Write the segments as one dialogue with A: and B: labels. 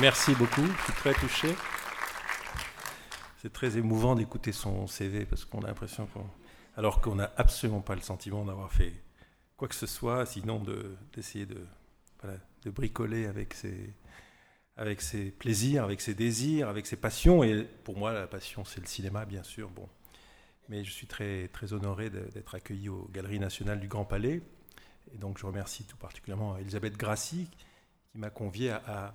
A: Merci beaucoup, je suis très touché. C'est très émouvant d'écouter son CV parce qu'on a l'impression qu'on. Alors qu'on n'a absolument pas le sentiment d'avoir fait quoi que ce soit, sinon d'essayer de, de, bricoler avec ses, avec ses plaisirs, avec ses désirs, avec ses passions. Et pour moi, la passion, c'est le cinéma, bien sûr. Bon. Mais je suis très, très honoré d'être accueilli aux Galeries nationales du Grand Palais. Et donc, je remercie tout particulièrement Elisabeth Grassi qui m'a convié à, à,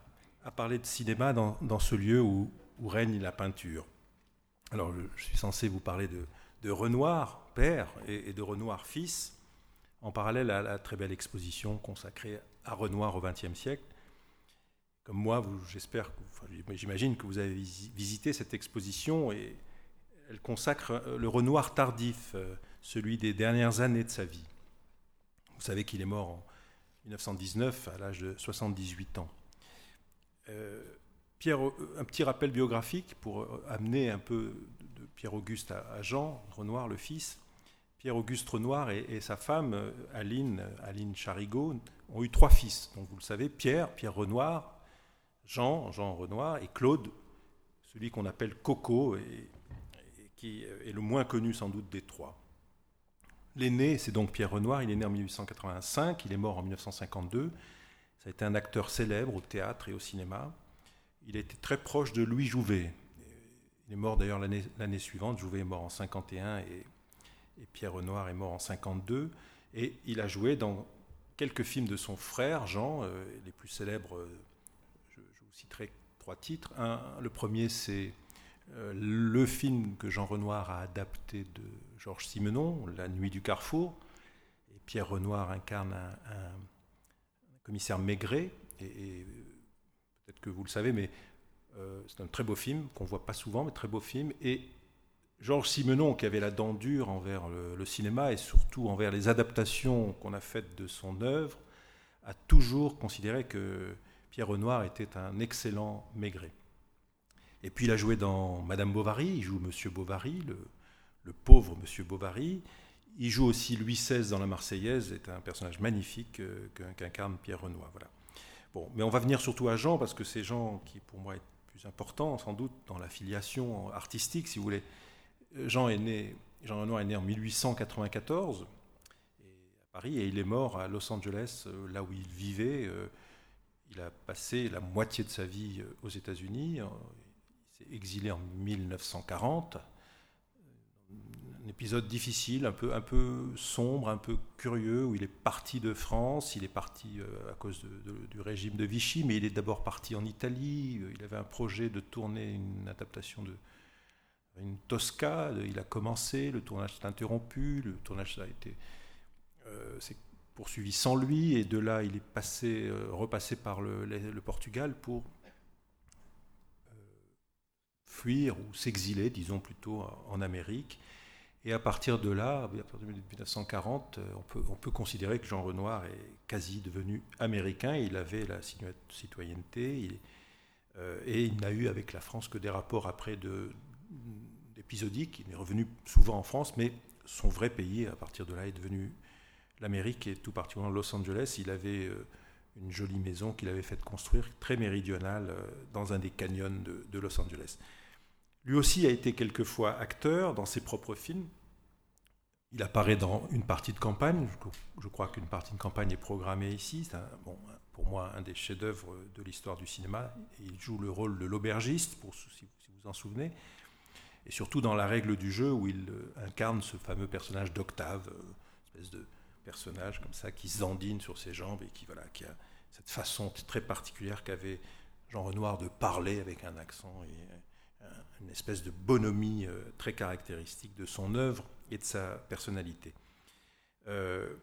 A: parler de cinéma dans, ce lieu où, règne la peinture. Alors, je suis censé vous parler de, de Renoir, père, et, de Renoir, fils, en parallèle à la très belle exposition consacrée à Renoir au XXe siècle. Comme moi, j'espère, enfin, j'imagine que vous avez visité cette exposition et elle consacre euh, le Renoir tardif, euh, celui des dernières années de sa vie. Vous savez qu'il est mort en 1919 à l'âge de 78 ans. Euh, Pierre, un petit rappel biographique pour amener un peu de Pierre-Auguste à, Jean Renoir, le fils. Pierre-Auguste Renoir et, sa femme, Aline, Aline Charigot, ont eu trois fils. Donc vous le savez, Pierre, Pierre Renoir, Jean, Jean Renoir et Claude, celui qu'on appelle Coco et, qui est le moins connu sans doute des trois. L'aîné, c'est donc Pierre Renoir, il est né en 1885, il est mort en 1952. Ça a été un acteur célèbre au théâtre et au cinéma. Il été très proche de Louis Jouvet. Il est mort d'ailleurs l'année suivante. Jouvet est mort en 51 et, Pierre Renoir est mort en 52. Et il a joué dans quelques films de son frère, Jean, euh, les plus célèbres. Euh, je, vous citerai trois titres. Le premier, c'est euh, le film que Jean Renoir a adapté de Georges Simenon, La Nuit du Carrefour. Et Pierre Renoir incarne un, commissaire Maigret. Et, peut-être que vous le savez, mais euh, c'est un très beau film qu'on voit pas souvent, mais très beau film. Et Georges Simenon, qui avait la dent dure envers le, cinéma et surtout envers les adaptations qu'on a faites de son œuvre, a toujours considéré que Pierre Renoir était un excellent Maigret. Et puis il a joué dans Madame Bovary, il joue Monsieur Bovary, le, pauvre Monsieur Bovary. Il joue aussi Louis XVI dans La Marseillaise, c'est un personnage magnifique euh, qu'incarne Pierre Renoir. Voilà. Bon, mais on va venir surtout à Jean, parce que c'est Jean qui, pour moi, est plus important, sans doute, dans la filiation artistique, si vous voulez. Jean, est né, Jean Renoir est né en 1894 à Paris, et il est mort à Los Angeles, euh, là où il vivait. Euh, il a passé la moitié de sa vie aux États-Unis s'est exilé en 1940. Un épisode difficile, un peu, sombre, un peu curieux, où il est parti de France, il est parti euh, à cause du régime de Vichy, mais il est d'abord parti en Italie, il avait un projet de tourner une adaptation de une Tosca, il a commencé, le tournage s'est interrompu, le tournage a été euh, poursuivi sans lui, et de là il est passé, euh, repassé par le Portugal pour fuir ou s'exiler, disons plutôt, en Amérique. Et à partir de là, à partir de 1940, on peut, on peut considérer que Jean Renoir est quasi devenu américain. Il avait la citoyenneté euh, et il n'a eu avec la France que des rapports après de, épisodiques. Il est revenu souvent en France, mais son vrai pays, à partir de là, est devenu l'Amérique et tout particulièrement Los Angeles. Il avait euh, une jolie maison qu'il avait fait construire, très méridionale, euh, dans un des canyons de Los Angeles. Lui aussi a été quelquefois acteur dans ses propres films. Il apparaît dans une partie de campagne. Je crois qu'une partie de campagne est programmée ici. C'est bon, pour moi un des chefs-d'œuvre de l'histoire du cinéma. Il joue le rôle de l'aubergiste, si vous vous en souvenez. Et surtout dans La règle du jeu, où il euh, incarne ce fameux personnage d'Octave, euh, espèce de personnage comme ça qui zandine sur ses jambes et qui, voilà, qui a cette façon très particulière qu'avait Jean Renoir de parler avec un accent. Et, une espèce de bonhomie euh, très caractéristique de son œuvre et de sa personnalité. Euh,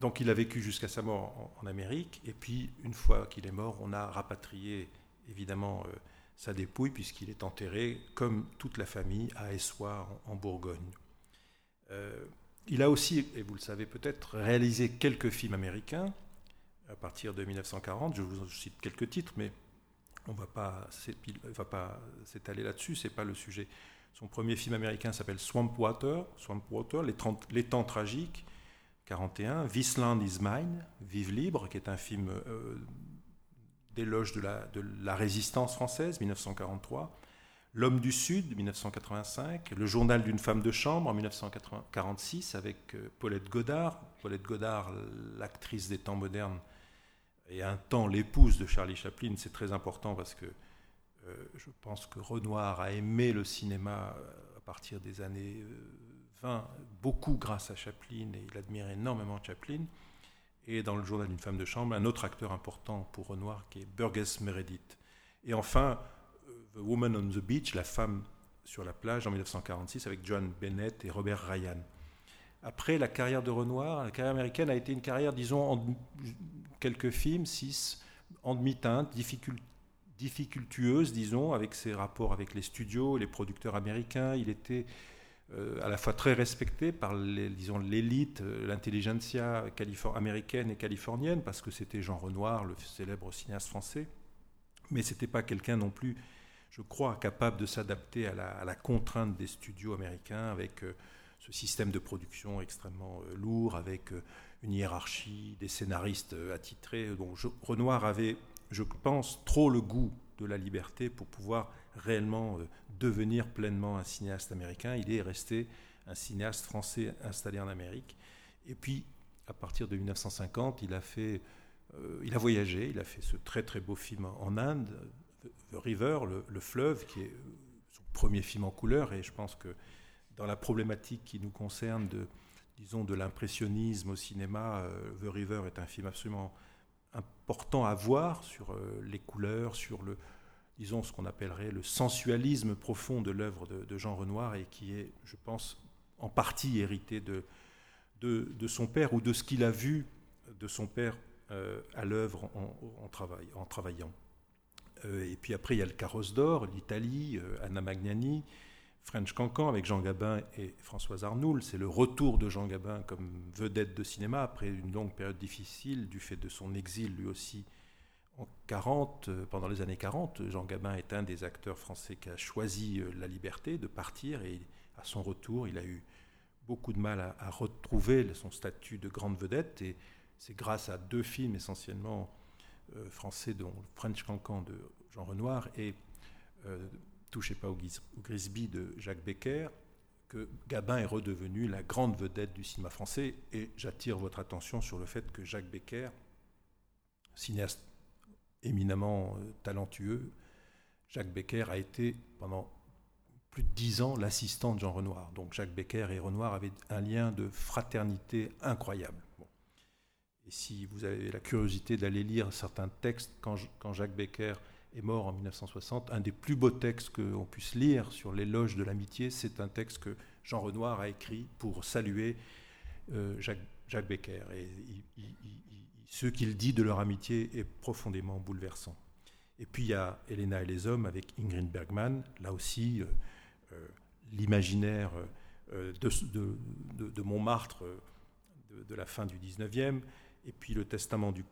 A: donc il a vécu jusqu'à sa mort en, Amérique, et puis une fois qu'il est mort, on a rapatrié évidemment euh, sa dépouille, puisqu'il est enterré, comme toute la famille, à Essoir, en, Bourgogne. il a aussi, et vous le savez peut-être, réalisé quelques films américains à partir de 1940. Je vous cite quelques titres, mais on ne va pas s'étaler là-dessus, c'est pas le sujet. Son premier film américain s'appelle Swamp Water, Water, les, temps tragiques, 41, This Land is Mine, Vive libre, qui est un film euh, d'éloge de la, résistance française, 1943. L'homme du Sud, 1985. Le journal d'une femme de chambre, en 1946, avec euh, Paulette Godard. Paulette Godard, l'actrice des temps modernes, et un temps l'épouse de Charlie Chaplin. C'est très important parce que euh, je pense que Renoir a aimé le cinéma euh, à partir des années 20, beaucoup grâce à Chaplin, et il admire énormément Chaplin et dans le journal d'une femme de chambre, un autre acteur important pour Renoir qui est Burgess Meredith. Et enfin, euh, The Woman on the Beach, la femme sur la plage en 1946 avec John Bennett et Robert Ryan. Après, la carrière de Renoir, la carrière américaine a été une carrière, disons, en quelques films, six, en demi-teinte, difficultueuse, disons, avec ses rapports avec les studios, les producteurs américains. Il était euh, à la fois très respecté par l'élite, euh, l'intelligentsia américaine et californienne, parce que c'était Jean Renoir, le célèbre cinéaste français, mais ce n'était pas quelqu'un non plus, je crois, capable de s'adapter à, la, contrainte des studios américains avec euh, ce système de production extrêmement lourd, avec une hiérarchie, des scénaristes attitrés. Donc Renoir avait, je pense, trop le goût de la liberté pour pouvoir réellement devenir pleinement un cinéaste américain. Il est resté un cinéaste français installé en Amérique. Et puis, à partir de 1950, il a, fait, euh, il a voyagé, il a fait ce très très beau film en Inde, The River, le, fleuve, qui est son premier film en couleur. Et je pense que dans la problématique qui nous concerne de, disons, de l'impressionnisme au cinéma, euh, The River est un film absolument important à voir sur euh, les couleurs, sur le, disons, ce qu'on appellerait le sensualisme profond de l'œuvre de, Jean Renoir et qui est, je pense, en partie hérité de, de, son père ou de ce qu'il a vu de son père euh, à l'œuvre en, travail, en travaillant. Et puis après, il y a le Carrosse d'Or, l'Italie, Anna Magnani, French Cancan avec Jean Gabin et Françoise Arnoul. C'est le retour de Jean Gabin comme vedette de cinéma après une longue période difficile du fait de son exil lui aussi en 40, euh, pendant les années 40, Jean Gabin est un des acteurs français qui a choisi euh, la liberté de partir et à son retour, il a eu beaucoup de mal à, retrouver son statut de grande vedette et c'est grâce à deux films essentiellement euh, français, dont French Cancan de Jean Renoir et Touchez pas au, Grisby de Jacques Becker, que Gabin est redevenu la grande vedette du cinéma français. Et j'attire votre attention sur le fait que Jacques Becker, cinéaste éminemment euh, talentueux, Jacques Becker a été pendant plus de dix ans l'assistant de Jean Renoir. Donc Jacques Becker et Renoir avaient un lien de fraternité incroyable. Et si vous avez la curiosité d'aller lire certains textes, quand, quand, Jacques Becker est mort en 1960, un des plus beaux textes qu'on puisse lire sur l'éloge de l'amitié, c'est un texte que Jean Renoir a écrit pour saluer euh, Jacques, Jacques, Becker. Et ce qu'il dit de leur amitié est profondément bouleversant. Et puis il y a Elena et les hommes avec Ingrid Bergman, là aussi euh, euh, l'imaginaire euh, de, Montmartre de, la fin du 19e, et puis le testament du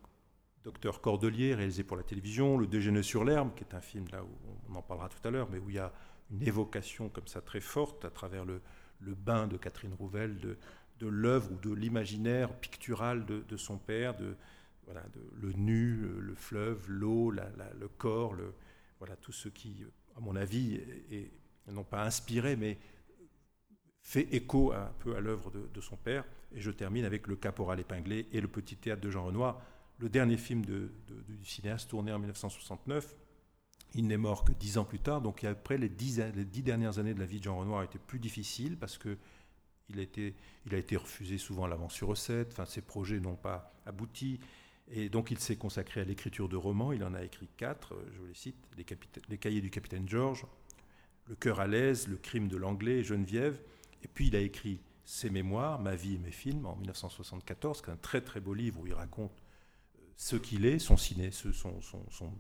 A: docteur Cordelier réalisé pour la télévision, Le déjeuner sur l'herbe, qui est un film là où on en parlera tout à l'heure, mais où il y a une évocation comme ça très forte à travers le, le bain de Catherine Rouvel de, de l'œuvre ou de l'imaginaire pictural de, son père, de, voilà, de, le nu, le, fleuve, l'eau, le corps, le, voilà, tout ce qui, à mon avis, est, pas inspiré, mais fait écho un peu à l'œuvre de, son père. Et je termine avec Le Caporal épinglé et Le Petit Théâtre de Jean Renoir, le dernier film du cinéaste tourné en 1969. Il n'est mort que dix ans plus tard, donc après les dix, dernières années de la vie de Jean Renoir étaient plus difficiles parce que il a été, refusé souvent à l'avance sur recette, enfin, ses projets n'ont pas abouti. Et donc il s'est consacré à l'écriture de romans. Il en a écrit quatre, je vous les cite Les, les Cahiers du capitaine George, Le cœur à l'aise, Le crime de l'anglais, Geneviève. Et puis il a écrit ses mémoires, Ma vie et mes films, en 1974, qui est un très très beau livre où il raconte euh, ce qu'il est, son, ciné, son, son,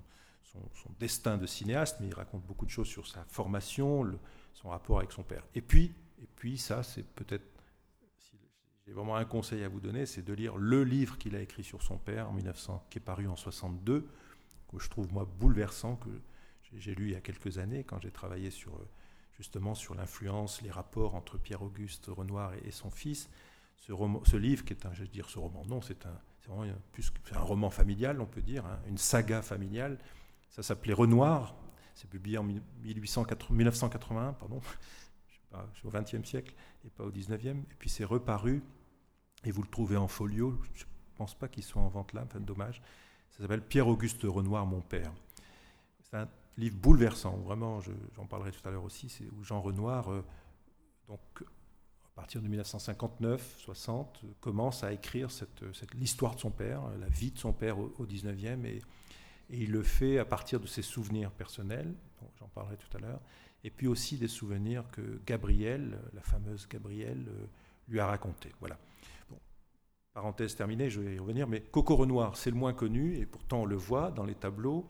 A: destin de cinéaste, mais il raconte beaucoup de choses sur sa formation, son rapport avec son père. Et puis et puis ça, c'est peut-être, si j'ai vraiment un conseil à vous donner, c'est de lire le livre qu'il a écrit sur son père en 1900, qui est paru en 62, que je trouve moi bouleversant, que j'ai lu il y a quelques années quand j'ai travaillé sur justement sur l'influence, les rapports entre Pierre-Auguste Renoir et, son fils. Ce, ce livre, qui est un, je veux dire ce roman, non, c'est un, C'est un roman familial, on peut dire, hein, une saga familiale. Ça s'appelait Renoir. C'est publié en 1981, pardon. Je suis au XXe siècle et pas au XIXe. Et puis c'est reparu et vous le trouvez en folio. Je ne pense pas qu'il soit en vente là, enfin dommage. Ça s'appelle Pierre-Auguste Renoir, mon père. C'est un livre bouleversant, vraiment, j'en parlerai tout à l'heure aussi, c'est où Jean Renoir, euh, donc, à partir de 1959-60, commence à écrire cette, l'histoire de son père, la vie de son père au, au 19e, et, il le fait à partir de ses souvenirs personnels, j'en parlerai tout à l'heure, et puis aussi des souvenirs que Gabrielle, la fameuse Gabrielle, euh, lui a racontés. Voilà. parenthèse terminée, je vais y revenir, mais Coco Renoir, c'est le moins connu, et pourtant on le voit dans les tableaux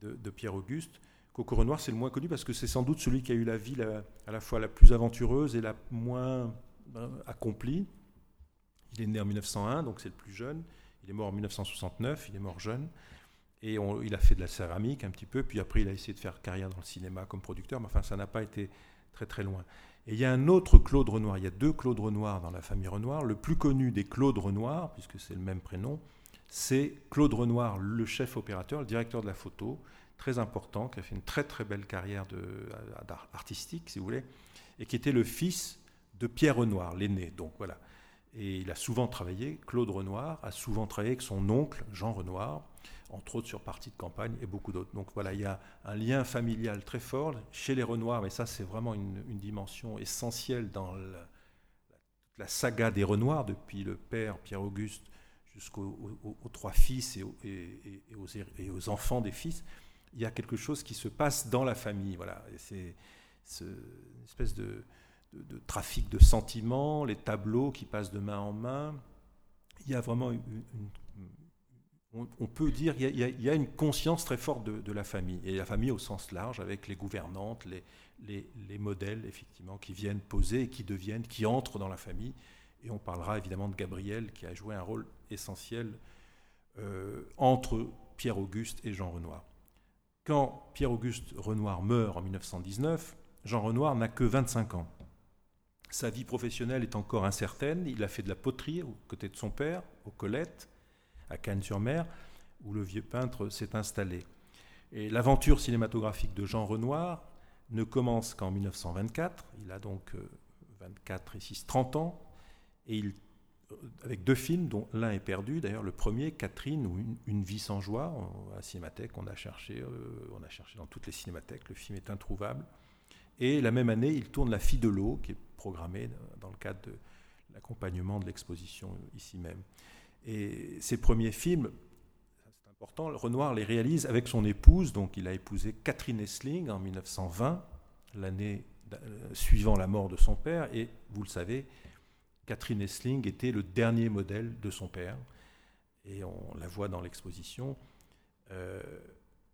A: de, Pierre-Auguste. Coco Renoir, c'est le moins connu parce que c'est sans doute celui qui a eu la vie à la fois la plus aventureuse et la moins ben, accomplie. Il est né en 1901, donc c'est le plus jeune. Il est mort en 1969, il est mort jeune. Et il a fait de la céramique un petit peu, puis après il a essayé de faire carrière dans le cinéma comme producteur, mais enfin ça n'a pas été très très loin. Et il y a un autre Claude Renoir, il y a deux Claude Renoir dans la famille Renoir. Le plus connu des Claude Renoir, puisque c'est le même prénom, c'est Claude Renoir, le chef opérateur, le directeur de la photo, très important, qui a fait une très très belle carrière de, artistique, si vous voulez, et qui était le fils de Pierre Renoir, l'aîné. Donc voilà. Et il a souvent travaillé, Claude Renoir a souvent travaillé avec son oncle Jean Renoir, entre autres sur Partie de campagne et beaucoup d'autres. Donc voilà, il y a un lien familial très fort chez les Renoirs, mais ça c'est vraiment une, dimension essentielle dans la, saga des Renoirs, depuis le père Pierre-Auguste jusqu'aux trois fils aux, et, aux, enfants des fils, il y a quelque chose qui se passe dans la famille. Voilà. C'est une espèce de, trafic de sentiments, les tableaux qui passent de main en main. Il y a vraiment une, on, peut dire qu'il y, a une conscience très forte de, la famille, et la famille au sens large, avec les gouvernantes, les, les, modèles, effectivement, qui viennent poser qui deviennent, qui entrent dans la famille. Et on parlera évidemment de Gabriel, qui a joué un rôle essentiel euh, entre Pierre-Auguste et Jean Renoir. Quand Pierre-Auguste Renoir meurt en 1919, Jean Renoir n'a que 25 ans. Sa vie professionnelle est encore incertaine. Il a fait de la poterie aux côtés de son père, aux Colettes, à Cannes-sur-Mer, où le vieux peintre s'est installé. Et l'aventure cinématographique de Jean Renoir ne commence qu'en 1924. Il a donc 24 euh, et 6, 30 ans. Et il avec deux films, dont l'un est perdu. D'ailleurs, le premier, Catherine, ou une, vie sans joie, à cinémathèque, on a cherché, euh, on a cherché dans toutes les cinémathèques, le film est introuvable. Et la même année, il tourne La fille de l'eau, qui est programmée dans le cadre de l'accompagnement de l'exposition ici même. Et ces premiers films, c'est important, Renoir les réalise avec son épouse, donc il a épousé Catherine Essling en 1920, l'année euh, suivant la mort de son père, et vous le savez, Catherine Essling était le dernier modèle de son père. Et on la voit dans l'exposition. Euh,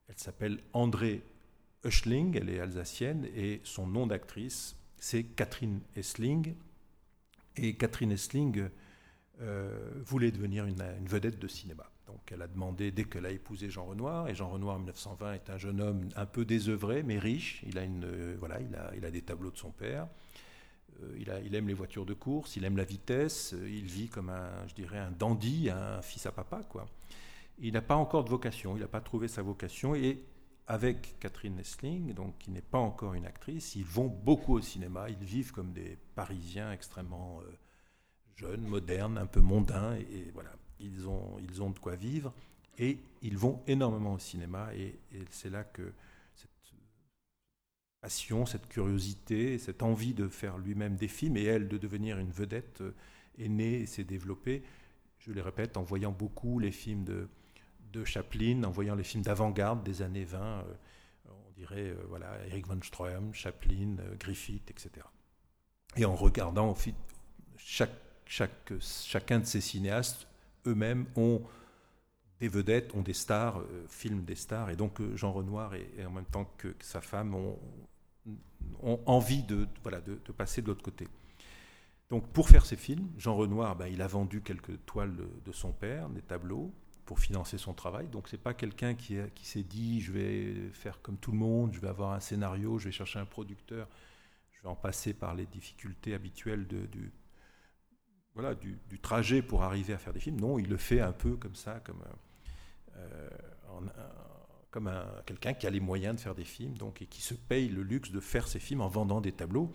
A: elle s'appelle André Oeschling, elle est alsacienne, et son nom d'actrice, c'est Catherine Essling. Et Catherine Essling euh, voulait devenir une, vedette de cinéma. Donc elle a demandé, dès qu'elle a épousé Jean Renoir, et Jean Renoir en 1920 est un jeune homme un peu désœuvré, mais riche, il a, euh, a, il a des tableaux de son père, euh, il, aime les voitures de course, il aime la vitesse, euh, il vit comme un, je dirais, un dandy, un fils à papa, quoi. Il n'a pas encore de vocation, il n'a pas trouvé sa vocation, et avec Catherine Nestling, donc qui n'est pas encore une actrice, ils vont beaucoup au cinéma, ils vivent comme des Parisiens extrêmement euh, jeunes, modernes, un peu mondains, et, voilà, ils ont, ils ont de quoi vivre, et ils vont énormément au cinéma, et c'est là que passion, cette curiosité, cette envie de faire lui-même des films et elle de devenir une vedette euh, est née et s'est développée, je le répète, en voyant beaucoup les films de, Chaplin, en voyant les films d'avant-garde des années 20, euh, on dirait euh, voilà, Eric von Stroheim, Chaplin, Griffith, etc. Et en regardant chaque, chacun de ces cinéastes, eux-mêmes ont des vedettes, ont des stars, filment des stars, et donc Jean Renoir et, en même temps que, sa femme ont, envie de, voilà, de, passer de l'autre côté. Donc pour faire ces films, Jean Renoir, ben, il a vendu quelques toiles de, son père, des tableaux, pour financer son travail. Donc c'est pas quelqu'un qui, qui s'est dit je vais faire comme tout le monde, je vais avoir un scénario, je vais chercher un producteur, je vais en passer par les difficultés habituelles de, du, voilà, du, trajet pour arriver à faire des films. Non, il le fait un peu comme ça, comme, euh, comme quelqu'un qui a les moyens de faire des films donc, et qui se paye le luxe de faire ses films en vendant des tableaux.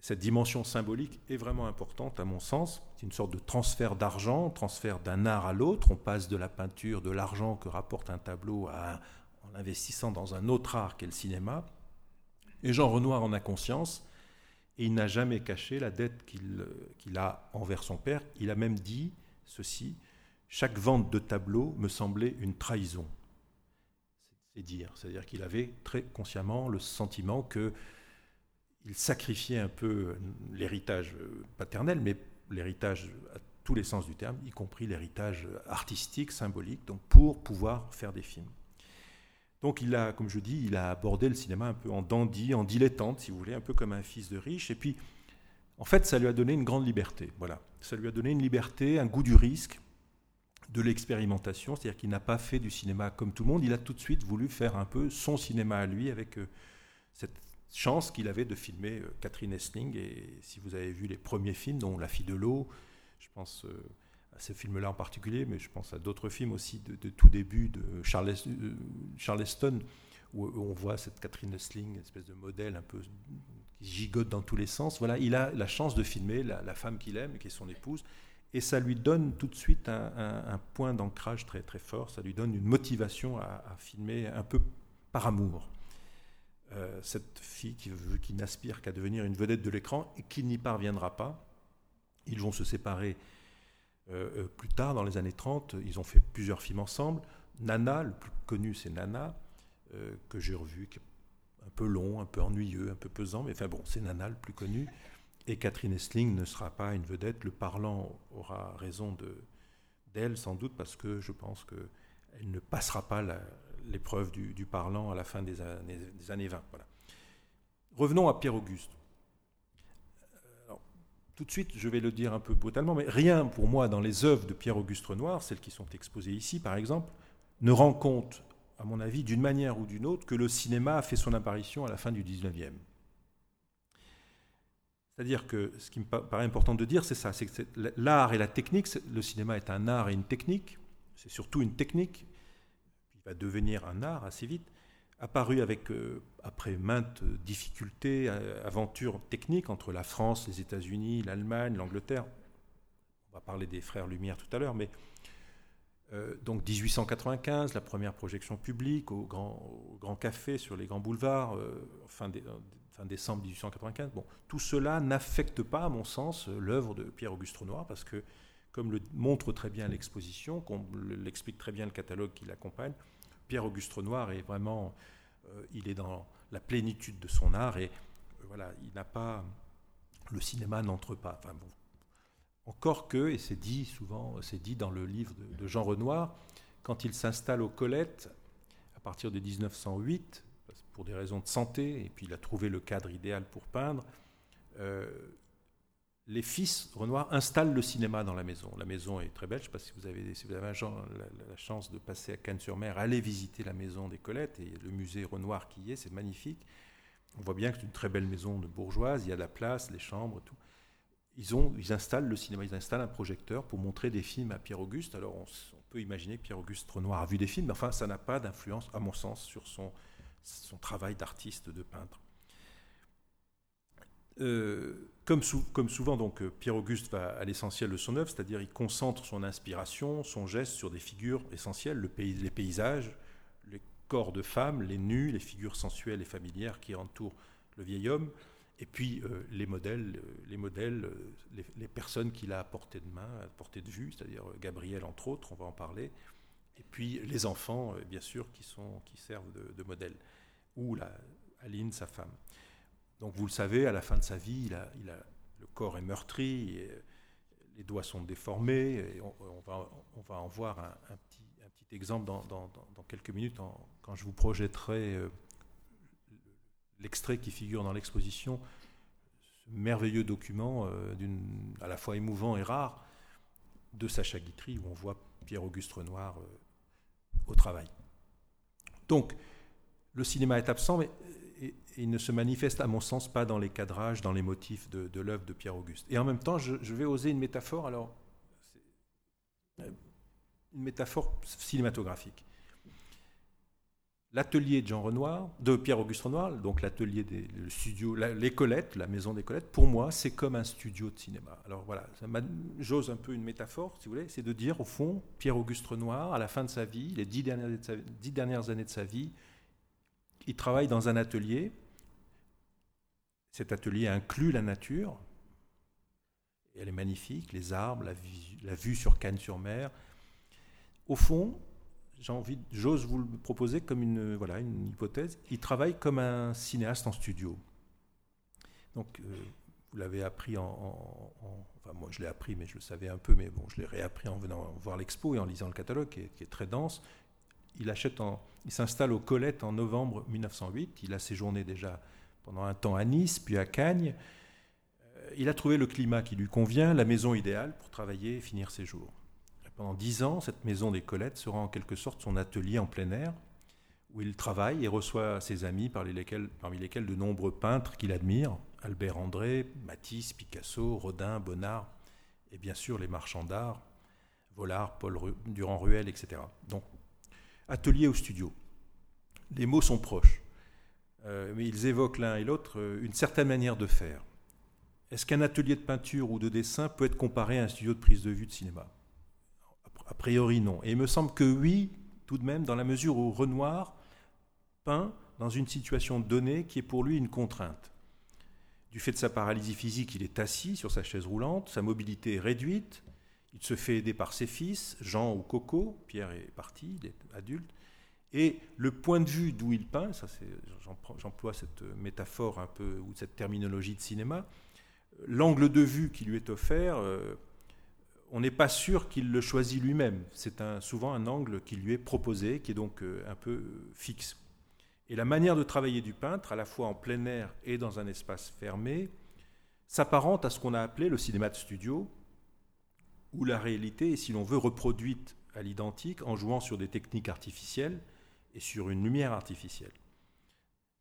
A: Cette dimension symbolique est vraiment importante à mon sens. C'est une sorte de transfert d'argent, transfert d'un art à l'autre. On passe de la peinture, de l'argent que rapporte un tableau à, en investissant dans un autre art qu'est le cinéma. Et Jean Renoir en a conscience. Et il n'a jamais caché la dette qu'il a envers son père. Il a même dit ceci chaque vente de tableau me semblait une trahison. C'est dire, c'est-à-dire qu'il avait très consciemment le sentiment que il sacrifiait un peu l'héritage paternel, mais l'héritage à tous les sens du terme, y compris l'héritage artistique, symbolique, donc pour pouvoir faire des films. Donc il a, comme je dis, il a abordé le cinéma un peu en dandy, en dilettante, si vous voulez, un peu comme un fils de riche. Et puis, en fait, ça lui a donné une grande liberté. Voilà, ça lui a donné une liberté, un goût du risque, de l'expérimentation, c'est-à-dire qu'il n'a pas fait du cinéma comme tout le monde. Il a tout de suite voulu faire un peu son cinéma à lui, avec euh, cette chance qu'il avait de filmer euh, Catherine Essling. Et si vous avez vu les premiers films, dont La fille de l'eau, je pense euh, à ce film-là en particulier, mais je pense à d'autres films aussi de, tout début de Charleston, où, on voit cette Catherine Essling, espèce de modèle un peu qui gigote dans tous les sens. Voilà, il a la chance de filmer la, femme qu'il aime, qui est son épouse, et ça lui donne tout de suite un, point d'ancrage très très fort, ça lui donne une motivation à, filmer un peu par amour. Euh, cette fille qui, n'aspire qu'à devenir une vedette de l'écran et qui n'y parviendra pas. Ils vont se séparer euh, euh, plus tard, dans les années 30, ils ont fait plusieurs films ensemble. Nana, le plus connu, c'est Nana, que j'ai revu, qui est un peu long, un peu ennuyeux, un peu pesant, mais enfin bon, c'est Nana le plus connu. Et Catherine Essling ne sera pas une vedette. Le parlant aura raison d'elle, sans doute, parce que je pense qu'elle ne passera pas l'épreuve du, parlant à la fin des années, des années 20. Voilà. Revenons à Pierre-Auguste tout de suite, je vais le dire un peu brutalement, mais rien pour moi dans les œuvres de Pierre-Auguste Renoir, celles qui sont exposées ici par exemple, ne rend compte, à mon avis, d'une manière ou d'une autre, que le cinéma a fait son apparition à la fin du 19e. C'est-à-dire que ce qui me paraît important de dire, c'est ça, c'est que l'art et la technique, le cinéma est un art et une technique, c'est surtout une technique, qui va devenir un art assez vite, apparu avec, euh, après maintes difficultés, euh, aventures techniques entre la France, les États-Unis, l'Allemagne, l'Angleterre. On va parler des frères Lumière tout à l'heure, mais euh, donc 1895, la première projection publique au Grand, au grand Café sur les grands boulevards, fin, fin, décembre 1895. Bon, tout cela n'affecte pas, à mon sens, l'œuvre de Pierre-Auguste Renoir, parce que, comme le montre très bien l'exposition, comme l'explique très bien le catalogue qui l'accompagne, Pierre-Auguste Renoir est vraiment, euh, il est dans la plénitude de son art et euh, voilà, il n'a pas, le cinéma n'entre pas. Enfin bon, encore que, et c'est dit souvent, c'est dit dans le livre de, Jean Renoir, quand il s'installe aux Colettes à partir de 1908, pour des raisons de santé, et puis il a trouvé le cadre idéal pour peindre. Euh, les fils Renoir installent le cinéma dans la maison. La maison est très belle. Je ne sais pas si vous avez, la, chance de passer à Cannes-sur-Mer, allez visiter la maison des Colettes et le musée Renoir qui y est, c'est magnifique. On voit bien que c'est une très belle maison de bourgeoise. Il y a la place, les chambres, tout. Ils, installent le cinéma, ils installent un projecteur pour montrer des films à Pierre-Auguste. Alors on, peut imaginer que Pierre-Auguste Renoir a vu des films, mais enfin ça n'a pas d'influence, à mon sens, sur son, son travail d'artiste, de peintre. Euh, comme, souvent, donc, euh, Pierre-Auguste va à l'essentiel de son œuvre, c'est-à-dire il concentre son inspiration, son geste sur des figures essentielles, les paysages, les corps de femmes, les nus, les figures sensuelles et familières qui entourent le vieil homme, et puis euh, les modèles, les, modèles les, personnes qu'il a à portée de main, à portée de vue, c'est-à-dire Gabriel entre autres, on va en parler, et puis les enfants, bien sûr, qui, sont, qui servent de, modèle, ou la, Aline, sa femme. Donc vous le savez, à la fin de sa vie, le corps est meurtri, les doigts sont déformés. On, va, on, va, en voir un, petit, un petit, exemple dans, dans, quelques minutes quand je vous projetterai euh, l'extrait qui figure dans l'exposition, ce merveilleux document euh, à la fois émouvant et rare de Sacha Guitry, où on voit Pierre-Auguste Renoir euh, au travail. Donc, le cinéma est absent, mais il ne se manifeste, à mon sens, pas dans les cadrages, dans les motifs de, l'œuvre de Pierre-Auguste. Et en même temps, je, vais oser une métaphore, alors, une métaphore cinématographique. L'atelier de Jean Renoir, de Pierre-Auguste Renoir, donc l'atelier des le studio, les Colettes, la maison des Colettes, pour moi, c'est comme un studio de cinéma. Alors voilà, j'ose un peu une métaphore, si vous voulez, c'est de dire, au fond, Pierre-Auguste Renoir, à la fin de sa vie, les dix dernières, années de sa vie, il travaille dans un atelier. Cet atelier inclut la nature. Elle est magnifique, les arbres, la, la vue sur Cannes-sur-Mer. Au fond, j'ose vous le proposer comme une, voilà, une hypothèse. Il travaille comme un cinéaste en studio. Donc, euh, vous l'avez appris en, Enfin, moi, je l'ai appris, mais je le savais un peu, mais bon, je l'ai réappris en venant voir l'expo et en lisant le catalogue, qui est, très dense. Il achète en, il s'installe au Colette en novembre 1908. Il a séjourné déjà pendant un temps à Nice, puis à Cagnes. Euh, il a trouvé le climat qui lui convient, la maison idéale pour travailler et finir ses jours. Pendant dix ans, cette maison des Colettes sera en quelque sorte son atelier en plein air, où il travaille et reçoit ses amis, parmi lesquels, de nombreux peintres qu'il admire, Albert André, Matisse, Picasso, Rodin, Bonnard, et bien sûr les marchands d'art, Vollard, Paul Durand-Ruel, etc. Donc, atelier au studio. Les mots sont proches, euh, mais ils évoquent l'un et l'autre euh, une certaine manière de faire. Est-ce qu'un atelier de peinture ou de dessin peut être comparé à un studio de prise de vue de cinéma? A priori, non. Et il me semble que oui, tout de même, dans la mesure où Renoir peint dans une situation donnée qui est pour lui une contrainte. Du fait de sa paralysie physique, il est assis sur sa chaise roulante, sa mobilité est réduite, il se fait aider par ses fils, Jean ou Coco, Pierre est parti, il est adulte, et le point de vue d'où il peint, ça j'emploie cette métaphore un peu, ou cette terminologie de cinéma, l'angle de vue qui lui est offert, euh, on n'est pas sûr qu'il le choisit lui-même. C'est souvent un angle qui lui est proposé, qui est donc euh, un peu euh, fixe. Et la manière de travailler du peintre, à la fois en plein air et dans un espace fermé, s'apparente à ce qu'on a appelé le cinéma de studio, où la réalité est, si l'on veut, reproduite à l'identique en jouant sur des techniques artificielles et sur une lumière artificielle.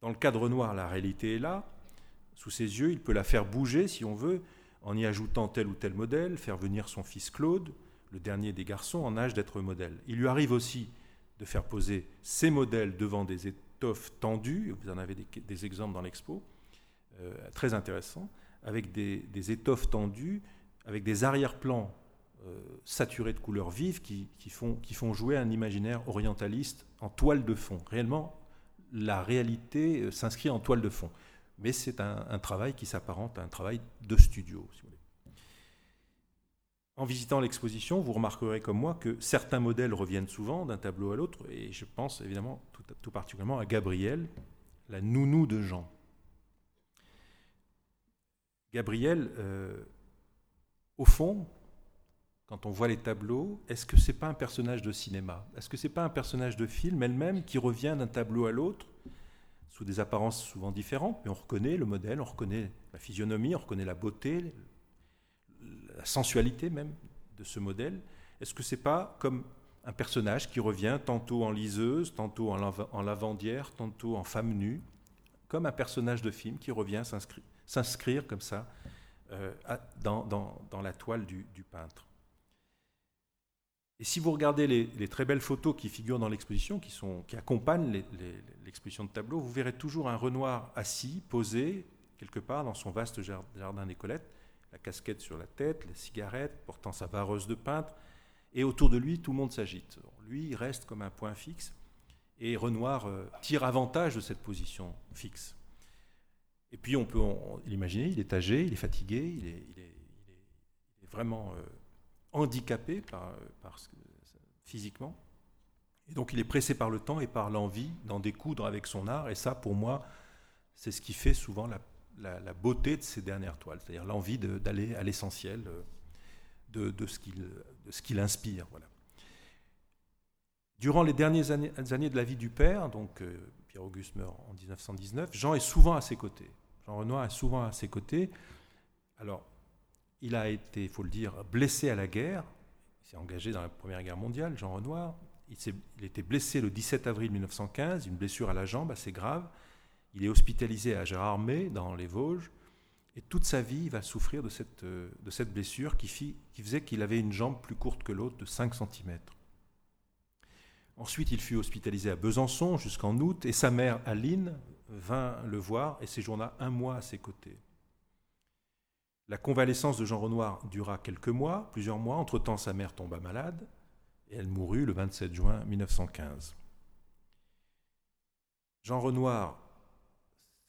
A: Dans le cadre noir, la réalité est là. Sous ses yeux, il peut la faire bouger, si on veut, en y ajoutant tel ou tel modèle, faire venir son fils Claude, le dernier des garçons, en âge d'être modèle. Il lui arrive aussi de faire poser ses modèles devant des étoffes tendues, vous en avez des, exemples dans l'expo, euh, très intéressants, avec des, étoffes tendues, avec des arrière-plans euh, saturés de couleurs vives qui, font, jouer un imaginaire orientaliste en toile de fond. Réellement, la réalité euh, s'inscrit en toile de fond mais c'est un, travail qui s'apparente à un travail de studio. Si vous voulez. En visitant l'exposition, vous remarquerez comme moi que certains modèles reviennent souvent d'un tableau à l'autre, et je pense évidemment tout, particulièrement à Gabriel, la nounou de Jean. Gabriel, euh, au fond, quand on voit les tableaux, est-ce que c'est pas un personnage de cinéma? Est-ce que c'est pas un personnage de film elle-même qui revient d'un tableau à l'autre sous des apparences souvent différentes, mais on reconnaît le modèle, on reconnaît la physionomie, on reconnaît la beauté, la sensualité même de ce modèle. Est-ce que c'est pas comme un personnage qui revient tantôt en liseuse, tantôt en lavandière, tantôt en femme nue, comme un personnage de film qui revient s'inscrire comme ça euh, dans, dans, la toile du peintre? Et si vous regardez les, très belles photos qui figurent dans l'exposition, qui, qui accompagnent l'exposition de tableaux, vous verrez toujours un Renoir assis, posé, quelque part dans son vaste jardin des Colettes, la casquette sur la tête, les cigarettes, portant sa vareuse de peintre, et autour de lui, tout le monde s'agite. Lui, il reste comme un point fixe, et Renoir euh, tire avantage de cette position fixe. Et puis on peut l'imaginer, il est âgé, il est fatigué, il est, vraiment... Euh, handicapé par, physiquement. Et donc il est pressé par le temps et par l'envie d'en découdre avec son art. Et ça, pour moi, c'est ce qui fait souvent la, beauté de ces dernières toiles, c'est-à-dire l'envie d'aller à l'essentiel de, de, ce qu'il inspire. Voilà. Durant les dernières années, années, de la vie du père, donc euh, Pierre-Auguste meurt en 1919, Jean est souvent à ses côtés. Jean Renoir est souvent à ses côtés. Alors, il a été, il faut le dire, blessé à la guerre. Il s'est engagé dans la Première Guerre mondiale, Jean Renoir. Il, il était blessé le 17 avril 1915, une blessure à la jambe assez grave. Il est hospitalisé à Gérardmer, dans les Vosges, et toute sa vie, il va souffrir de cette, blessure qui, qui faisait qu'il avait une jambe plus courte que l'autre de 5 cm. Ensuite, il fut hospitalisé à Besançon jusqu'en août, et sa mère, Aline, vint le voir et séjourna un mois à ses côtés. La convalescence de Jean Renoir dura quelques mois, plusieurs mois. Entre-temps, sa mère tomba malade et elle mourut le 27 juin 1915. Jean Renoir,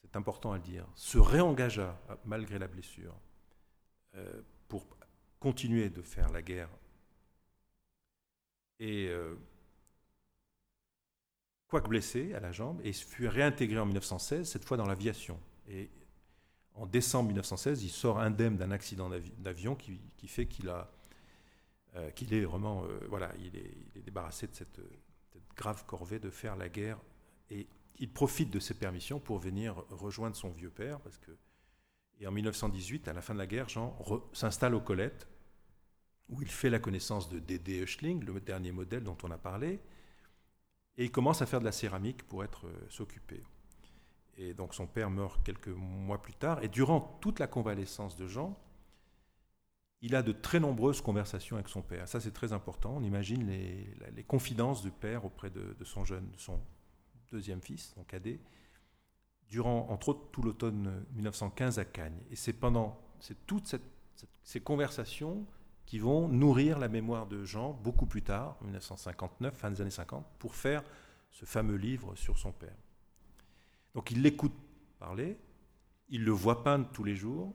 A: c'est important à le dire, se réengagea, malgré la blessure, euh, pour continuer de faire la guerre. Et euh, quoique blessé à la jambe, et fut réintégré en 1916, cette fois dans l'aviation. En décembre 1916, il sort indemne d'un accident d'avion qui, fait qu'il euh, est vraiment, euh, voilà, il est, débarrassé de cette, grave corvée de faire la guerre. Et il profite de ses permissions pour venir rejoindre son vieux père, et en 1918, à la fin de la guerre, Jean s'installe aux Colettes, où il fait la connaissance de Dédé Huschling, le dernier modèle dont on a parlé, et il commence à faire de la céramique pour euh, s'occuper. Et donc son père meurt quelques mois plus tard. Et durant toute la convalescence de Jean, il a de très nombreuses conversations avec son père. Ça, c'est très important. On imagine les, confidences du père auprès de, son jeune, de son deuxième fils, son cadet, durant, entre autres, tout l'automne 1915 à Cagnes. Et c'est pendant toutes ces conversations qui vont nourrir la mémoire de Jean beaucoup plus tard, 1959, fin des années 50, pour faire ce fameux livre sur son père. Donc il l'écoute parler, il le voit peindre tous les jours,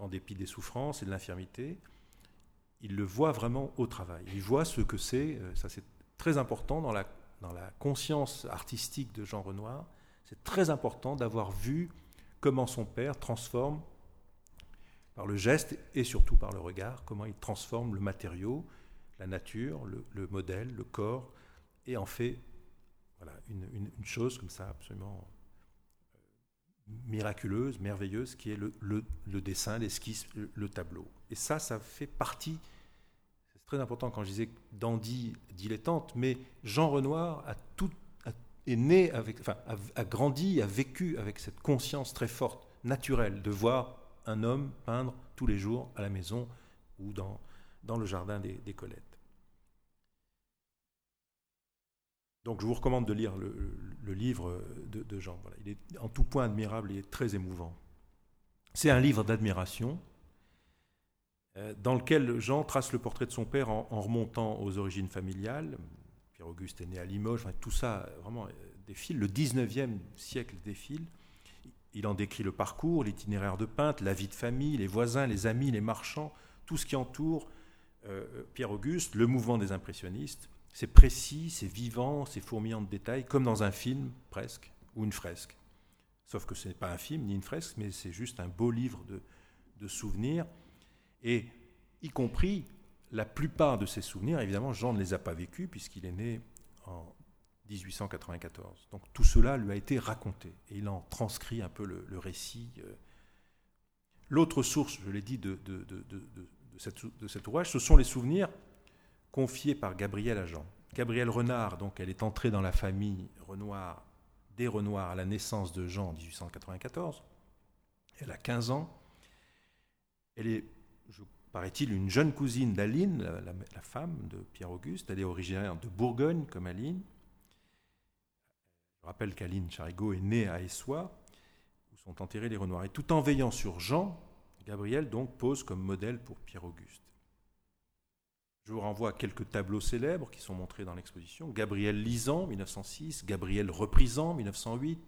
A: en dépit des souffrances et de l'infirmité. Il le voit vraiment au travail. Il voit ce que c'est, euh, ça c'est très important dans la, conscience artistique de Jean Renoir, c'est très important d'avoir vu comment son père transforme par le geste et surtout par le regard, comment il transforme le matériau, la nature, le, modèle, le corps, et en fait voilà, une chose comme ça absolument miraculeuse, merveilleuse, qui est le, dessin, l'esquisse, le, tableau. Et ça, ça fait partie, c'est très important quand je disais dandy, dilettante, mais Jean Renoir a tout, est né avec, enfin, a, grandi, a vécu avec cette conscience très forte, naturelle, de voir un homme peindre tous les jours à la maison ou dans, dans le jardin des, des Colettes. Donc je vous recommande de lire le, livre de, Jean. Il est en tout point admirable, il est très émouvant. C'est un livre d'admiration euh, dans lequel Jean trace le portrait de son père en, remontant aux origines familiales. Pierre-Auguste est né à Limoges, tout ça vraiment euh, défile. Le 19e siècle défile. Il en décrit le parcours, l'itinéraire de peintre, la vie de famille, les voisins, les amis, les marchands, tout ce qui entoure euh, Pierre-Auguste, le mouvement des impressionnistes. C'est précis, c'est vivant, c'est fourmillant de détails, comme dans un film presque, ou une fresque. Sauf que ce n'est pas un film ni une fresque, mais c'est juste un beau livre de, de, souvenirs. Et y compris la plupart de ces souvenirs, évidemment, Jean ne les a pas vécus puisqu'il est né en 1894. Donc tout cela lui a été raconté et il en transcrit un peu le, récit. Euh. L'autre source, je l'ai dit, de, de, de, de cet ouvrage, ce sont les souvenirs confiée par Gabrielle à Jean. Gabrielle Renard, donc, elle est entrée dans la famille Renoir, des Renoirs à la naissance de Jean en 1894. Elle a 15 ans. Elle est, paraît-il, une jeune cousine d'Aline, la, femme de Pierre-Auguste. Elle est originaire de Bourgogne, comme Aline. Je rappelle qu'Aline Charigot est née à Essois, où sont enterrés les Renoirs. Et tout en veillant sur Jean, Gabrielle donc pose comme modèle pour Pierre-Auguste. Je vous renvoie à quelques tableaux célèbres qui sont montrés dans l'exposition. Gabriel Lisan, 1906, Gabriel Reprisant, 1908,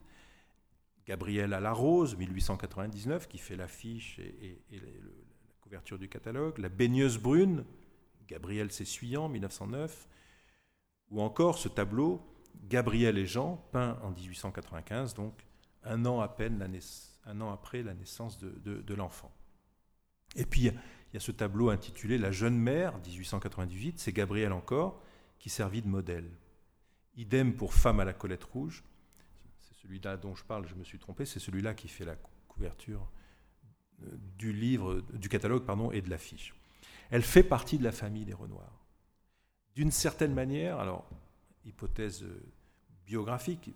A: Gabriel à la Rose, 1899, qui fait l'affiche et, la couverture du catalogue. La baigneuse brune, Gabriel S'essuyant, 1909. Ou encore ce tableau, Gabriel et Jean, peint en 1895, donc un an, à peine un an après la naissance de, de l'enfant. Et puis, il y a ce tableau intitulé La jeune mère, 1898, c'est Gabriel encore, qui servit de modèle. Idem pour Femme à la Colette Rouge, c'est celui-là dont je parle, je me suis trompé, c'est celui-là qui fait la couverture euh, du livre, du catalogue pardon, et de l'affiche. Elle fait partie de la famille des Renoirs. D'une certaine manière, alors, hypothèse euh, biographique,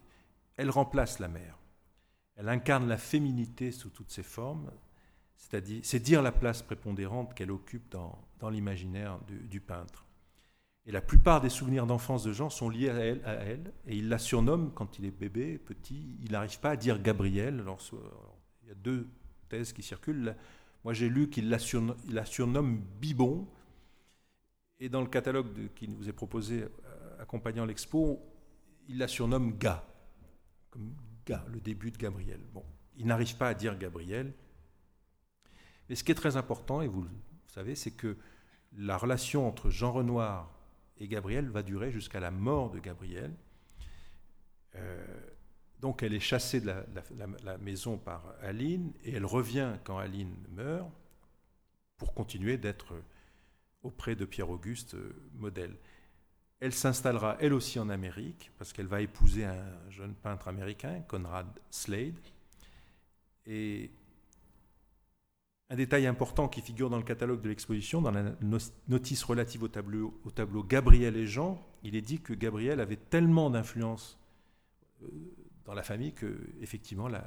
A: elle remplace la mère. Elle incarne la féminité sous toutes ses formes, c'est-à-dire, c'est dire la place prépondérante qu'elle occupe dans, dans l'imaginaire du, peintre. Et la plupart des souvenirs d'enfance de Jean sont liés à elle, et il la surnomme quand il est bébé, petit, il n'arrive pas à dire Gabriel. Alors, il y a deux thèses qui circulent. Moi, j'ai lu qu'il la, surnomme, Bibon, et dans le catalogue qui nous est proposé euh, accompagnant l'expo, il la surnomme Ga, comme Ga, le début de Gabriel. Bon, il n'arrive pas à dire Gabriel. Mais ce qui est très important, et vous le savez, c'est que la relation entre Jean Renoir et Gabriel va durer jusqu'à la mort de Gabriel. Euh, donc elle est chassée de la, maison par Aline et elle revient quand Aline meurt pour continuer d'être auprès de Pierre-Auguste euh, modèle. Elle s'installera elle aussi en Amérique parce qu'elle va épouser un jeune peintre américain, Conrad Slade. Et un détail important qui figure dans le catalogue de l'exposition, dans la notice relative au tableau, au tableau Gabriel et Jean, il est dit que Gabriel avait tellement d'influence euh, dans la famille que, effectivement, la,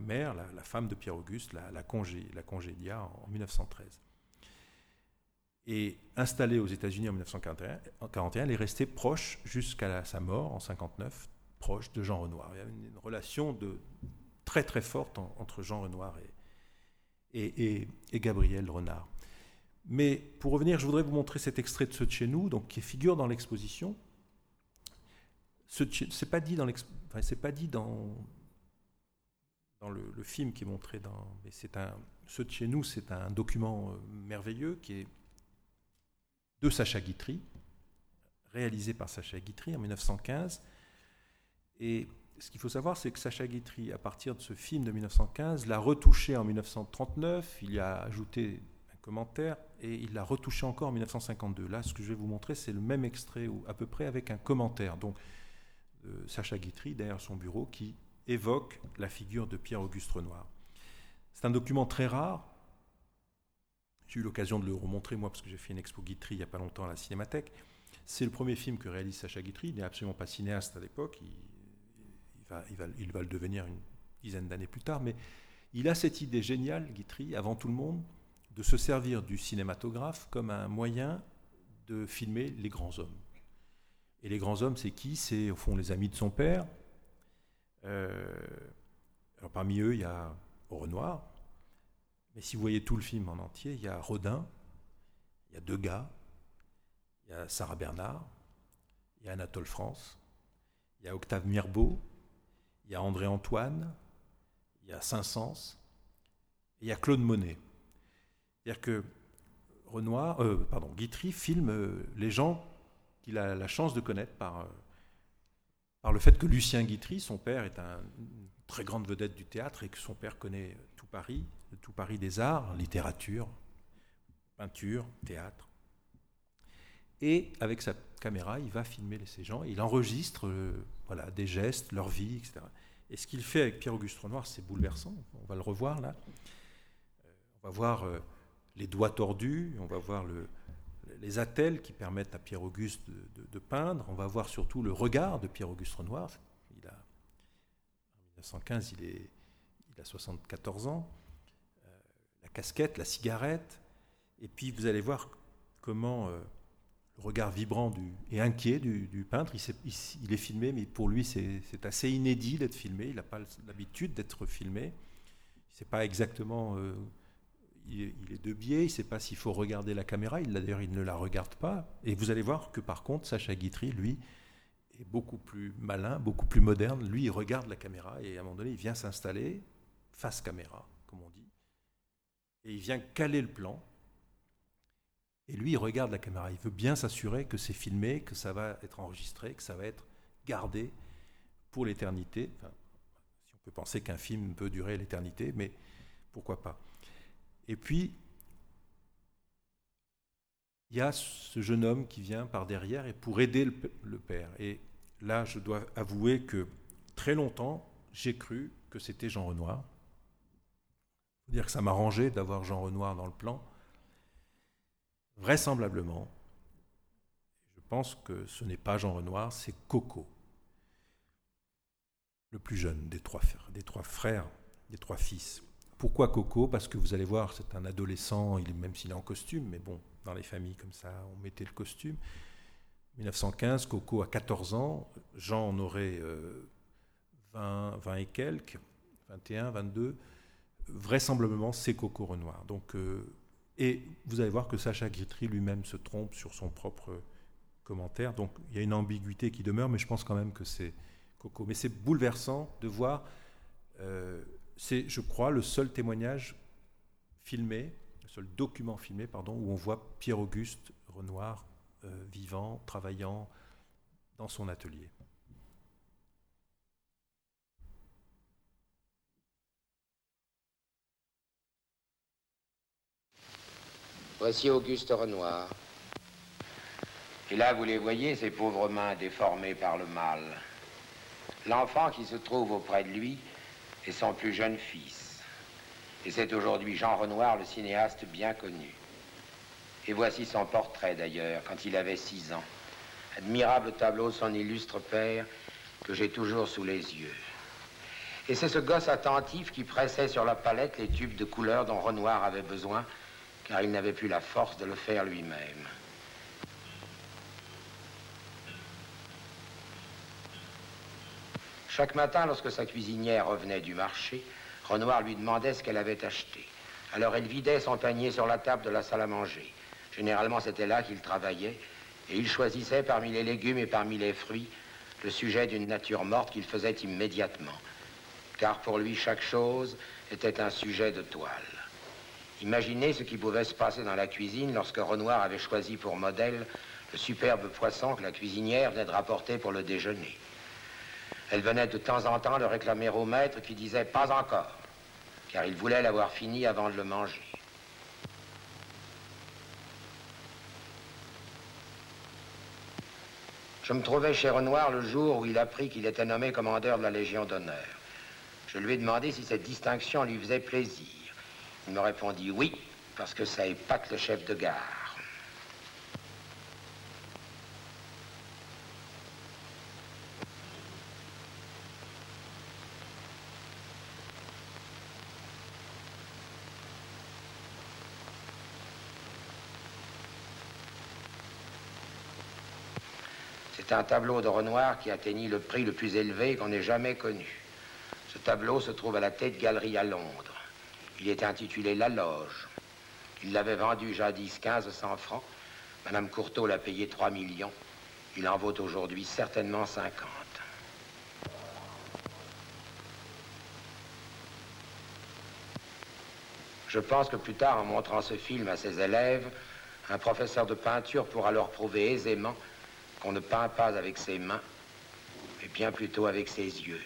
A: mère, la, femme de Pierre-Auguste, la, congé, la congédia en 1913 et installée aux États-Unis en 1941, elle est restée proche jusqu'à sa mort en 59, proche de Jean Renoir. Il y avait une relation de, très très forte entre Jean Renoir et, et, Gabriel Renard. Mais pour revenir, je voudrais vous montrer cet extrait de ce de chez nous, donc qui figure dans l'exposition. Ce c'est pas dit dans le, film qui est montré mais ce de chez nous, c'est un document euh, merveilleux qui est de Sacha Guitry, réalisé par Sacha Guitry en 1915. Et ce qu'il faut savoir, c'est que Sacha Guitry, à partir de ce film de 1915, l'a retouché en 1939, il y a ajouté un commentaire et il l'a retouché encore en 1952. Là, ce que je vais vous montrer, c'est le même extrait, à peu près avec un commentaire. Donc, euh, Sacha Guitry, derrière son bureau, qui évoque la figure de Pierre-Auguste Renoir. C'est un document très rare, j'ai eu l'occasion de le remontrer, moi, parce que j'ai fait une expo Guitry il n'y a pas longtemps à la Cinémathèque. C'est le premier film que réalise Sacha Guitry. Il n'est absolument pas cinéaste à l'époque. Il, il, va, le devenir une dizaine d'années plus tard. Mais il a cette idée géniale, Guitry, avant tout le monde, de se servir du cinématographe comme un moyen de filmer les grands hommes. Et les grands hommes, c'est qui? C'est au fond les amis de son père. Euh, parmi eux, il y a Renoir, mais si vous voyez tout le film en entier, il y a Rodin, il y a Degas, il y a Sarah Bernard, il y a Anatole France, il y a Octave Mirbeau, il y a André Antoine, il y a Saint-Saëns, et il y a Claude Monet. C'est-à-dire que Renoir, euh, pardon, Guitry filme euh, les gens qu'il a la chance de connaître par, euh, le fait que Lucien Guitry, son père, est un, une très grande vedette du théâtre et que son père connaît tout Paris, tout Paris des arts, littérature, peinture, théâtre. Et avec sa caméra, il va filmer ces gens, il enregistre voilà, des gestes, leur vie, etc. Et ce qu'il fait avec Pierre-Auguste Renoir, c'est bouleversant. On va le revoir là. Euh, on va voir euh, les doigts tordus, on va voir le, les attelles qui permettent à Pierre-Auguste de, peindre, on va voir surtout le regard de Pierre-Auguste Renoir. Il a, en 1915, il, a 74 ans la casquette, la cigarette, et puis vous allez voir comment euh, regard vibrant et inquiet du, peintre, il, est filmé, mais pour lui c'est assez inédit d'être filmé, il n'a pas l'habitude d'être filmé, il ne sait pas exactement, euh, il, il, est, de biais, il ne sait pas s'il faut regarder la caméra, il d'ailleurs il ne la regarde pas, et vous allez voir que par contre Sacha Guitry, lui, est beaucoup plus malin, beaucoup plus moderne, lui il regarde la caméra, et à un moment donné il vient s'installer face caméra, comme on dit, et il vient caler le plan. Et lui, il regarde la caméra. Il veut bien s'assurer que c'est filmé, que ça va être enregistré, que ça va être gardé pour l'éternité. Si on peut penser qu'un film peut durer l'éternité, mais pourquoi pas. Et puis, il y a ce jeune homme qui vient par derrière et pour aider le, père. Et là, je dois avouer que très longtemps, j'ai cru que c'était Jean Renoir dire que ça m'arrangeait d'avoir Jean Renoir dans le plan. Vraisemblablement, je pense que ce n'est pas Jean Renoir, c'est Coco. le plus jeune des trois, des trois frères, des trois fils. Pourquoi Coco? Parce que vous allez voir, c'est un adolescent, il, même s'il est en costume, mais bon, dans les familles comme ça, on mettait le costume. 1915, Coco a 14 ans, Jean en aurait 20, 20 et quelques, 21, 22. Vraisemblablement, c'est Coco Renoir. Donc, euh, et vous allez voir que Sacha Guitry lui-même se trompe sur son propre commentaire. Donc, il y a une ambiguïté qui demeure, mais je pense quand même que c'est Coco. Mais c'est bouleversant de voir. Euh, c'est, je crois, le seul témoignage filmé, le seul document filmé, pardon, où on voit Pierre-Auguste Renoir euh, vivant, travaillant dans son atelier.
B: Voici Auguste Renoir. Et là, vous les voyez, ces pauvres mains déformées par le mal. L'enfant qui se trouve auprès de lui est son plus jeune fils. Et c'est aujourd'hui Jean Renoir, le cinéaste bien connu. Et voici son portrait d'ailleurs, quand il avait six ans. Admirable tableau son illustre père que j'ai toujours sous les yeux. Et c'est ce gosse attentif qui pressait sur la palette les tubes de couleurs dont Renoir avait besoin car il n'avait plus la force de le faire lui-même. Chaque matin, lorsque sa cuisinière revenait du marché, Renoir lui demandait ce qu'elle avait acheté. Alors elle vidait son panier sur la table de la salle à manger. Généralement, c'était là qu'il travaillait, et il choisissait parmi les légumes et parmi les fruits le sujet d'une nature morte qu'il faisait immédiatement. Car pour lui, chaque chose était un sujet de toile. Imaginez ce qui pouvait se passer dans la cuisine lorsque Renoir avait choisi pour modèle le superbe poisson que la cuisinière venait de rapporter pour le déjeuner. Elle venait de temps en temps le réclamer au maître qui disait pas encore, car il voulait l'avoir fini avant de le manger. Je me trouvais chez Renoir le jour où il apprit qu'il était nommé commandeur de la Légion d'honneur. Je lui ai demandé si cette distinction lui faisait plaisir. Il me répondit oui, parce que ça épate le chef de gare. C'est un tableau de Renoir qui atteignit le prix le plus élevé qu'on ait jamais connu. Ce tableau se trouve à la Tête Galerie à Londres. Il est intitulé La Loge. Il l'avait vendu jadis 1500 francs. Madame Courteau l'a payé 3 millions. Il en vaut aujourd'hui certainement 50. Je pense que plus tard, en montrant ce film à ses élèves, un professeur de peinture pourra leur prouver aisément qu'on ne peint pas avec ses mains, mais bien plutôt avec ses yeux.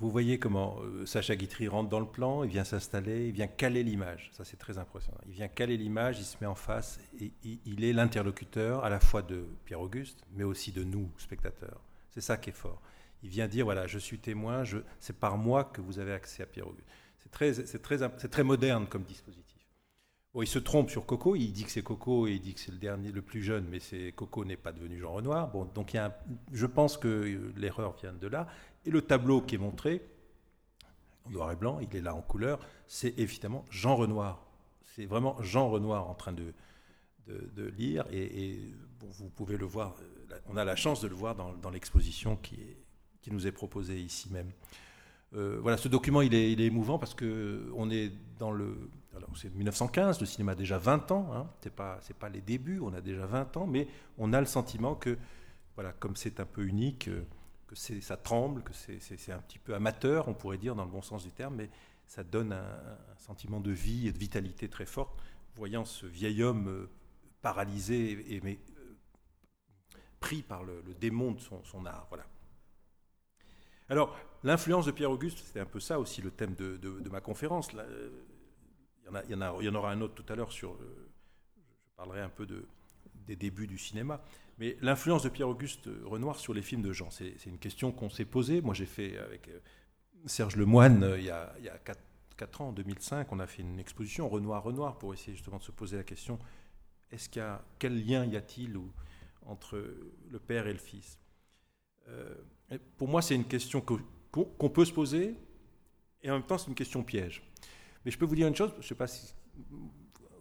A: Vous, voyez comment euh, Sacha Guitry rentre dans le plan, il vient s'installer, il vient caler l'image. Ça, c'est très impressionnant. Il vient caler l'image, il se met en face et il, est l'interlocuteur à la fois de Pierre-Auguste, mais aussi de nous, spectateurs. C'est ça qui est fort. Il vient dire voilà, je suis témoin, c'est par moi que vous avez accès à Pierre-Auguste. C'est très, très, c'est très moderne comme dispositif. Il se trompe sur Coco, il dit que c'est Coco et il dit que c'est le dernier, le plus jeune, mais c'est Coco n'est pas devenu Jean Renoir. Bon, donc il y a je pense que l'erreur vient de là. Et le tableau qui est montré, en noir et blanc, il est là en couleur, c'est évidemment Jean Renoir. C'est vraiment Jean Renoir en train de, lire, et, vous pouvez le voir, euh, on a la chance de le voir dans, l'exposition qui, nous est proposée ici même. Euh, voilà, ce document, il est, il est émouvant parce que on est dans le, c'est 1915, le cinéma a déjà 20 ans, hein, c'est pas les débuts, on a déjà 20 ans, mais on a le sentiment que, voilà, comme c'est un peu unique, euh, que ça tremble, que c'est un petit peu amateur, on pourrait dire dans le bon sens du terme, mais ça donne un, sentiment de vie et de vitalité très fort, voyant ce vieil homme euh, paralysé et, mais, euh, pris par le, démon de son, art. Voilà. Alors, l'influence de Pierre-Auguste, c'était un peu ça aussi le thème de, ma conférence. Il, y en aura un autre tout à l'heure sur. je parlerai un peu de, des débuts du cinéma. Mais l'influence de Pierre-Auguste Renoir sur les films de Jean, c'est une question qu'on s'est posée. Moi, j'ai fait avec euh, Serge Lemoine, euh, il y a, il y a 4, ans, en 2005, on a fait une exposition Renoir-Renoir pour essayer justement de se poser la question est-ce qu'il y a, quel lien y a-t-il entre le père et le fils? Euh, Pour moi, c'est une question qu'on peut se poser et en même temps, c'est une question piège. Mais je peux vous dire une chose, je ne sais pas si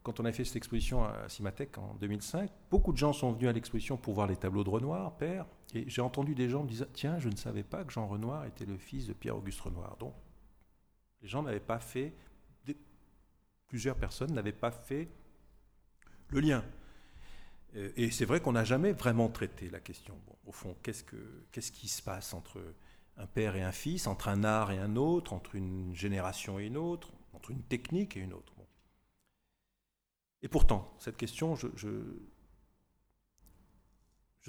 A: quand on a fait cette exposition à Cimatec en 2005, beaucoup de gens sont venus à l'exposition pour voir les tableaux de Renoir, père, et j'ai entendu des gens me dire Tiens, je ne savais pas que Jean Renoir était le fils de Pierre-Auguste Renoir. Donc, les gens n'avaient pas fait, plusieurs personnes n'avaient pas fait le lien. Euh, et c'est vrai qu'on n'a jamais vraiment traité la question. au fond, qu'est-ce, que, qu'est-ce qui se passe entre un père et un fils, entre un art et un autre, entre une génération et une autre, entre une technique et une autre et pourtant, cette question, je,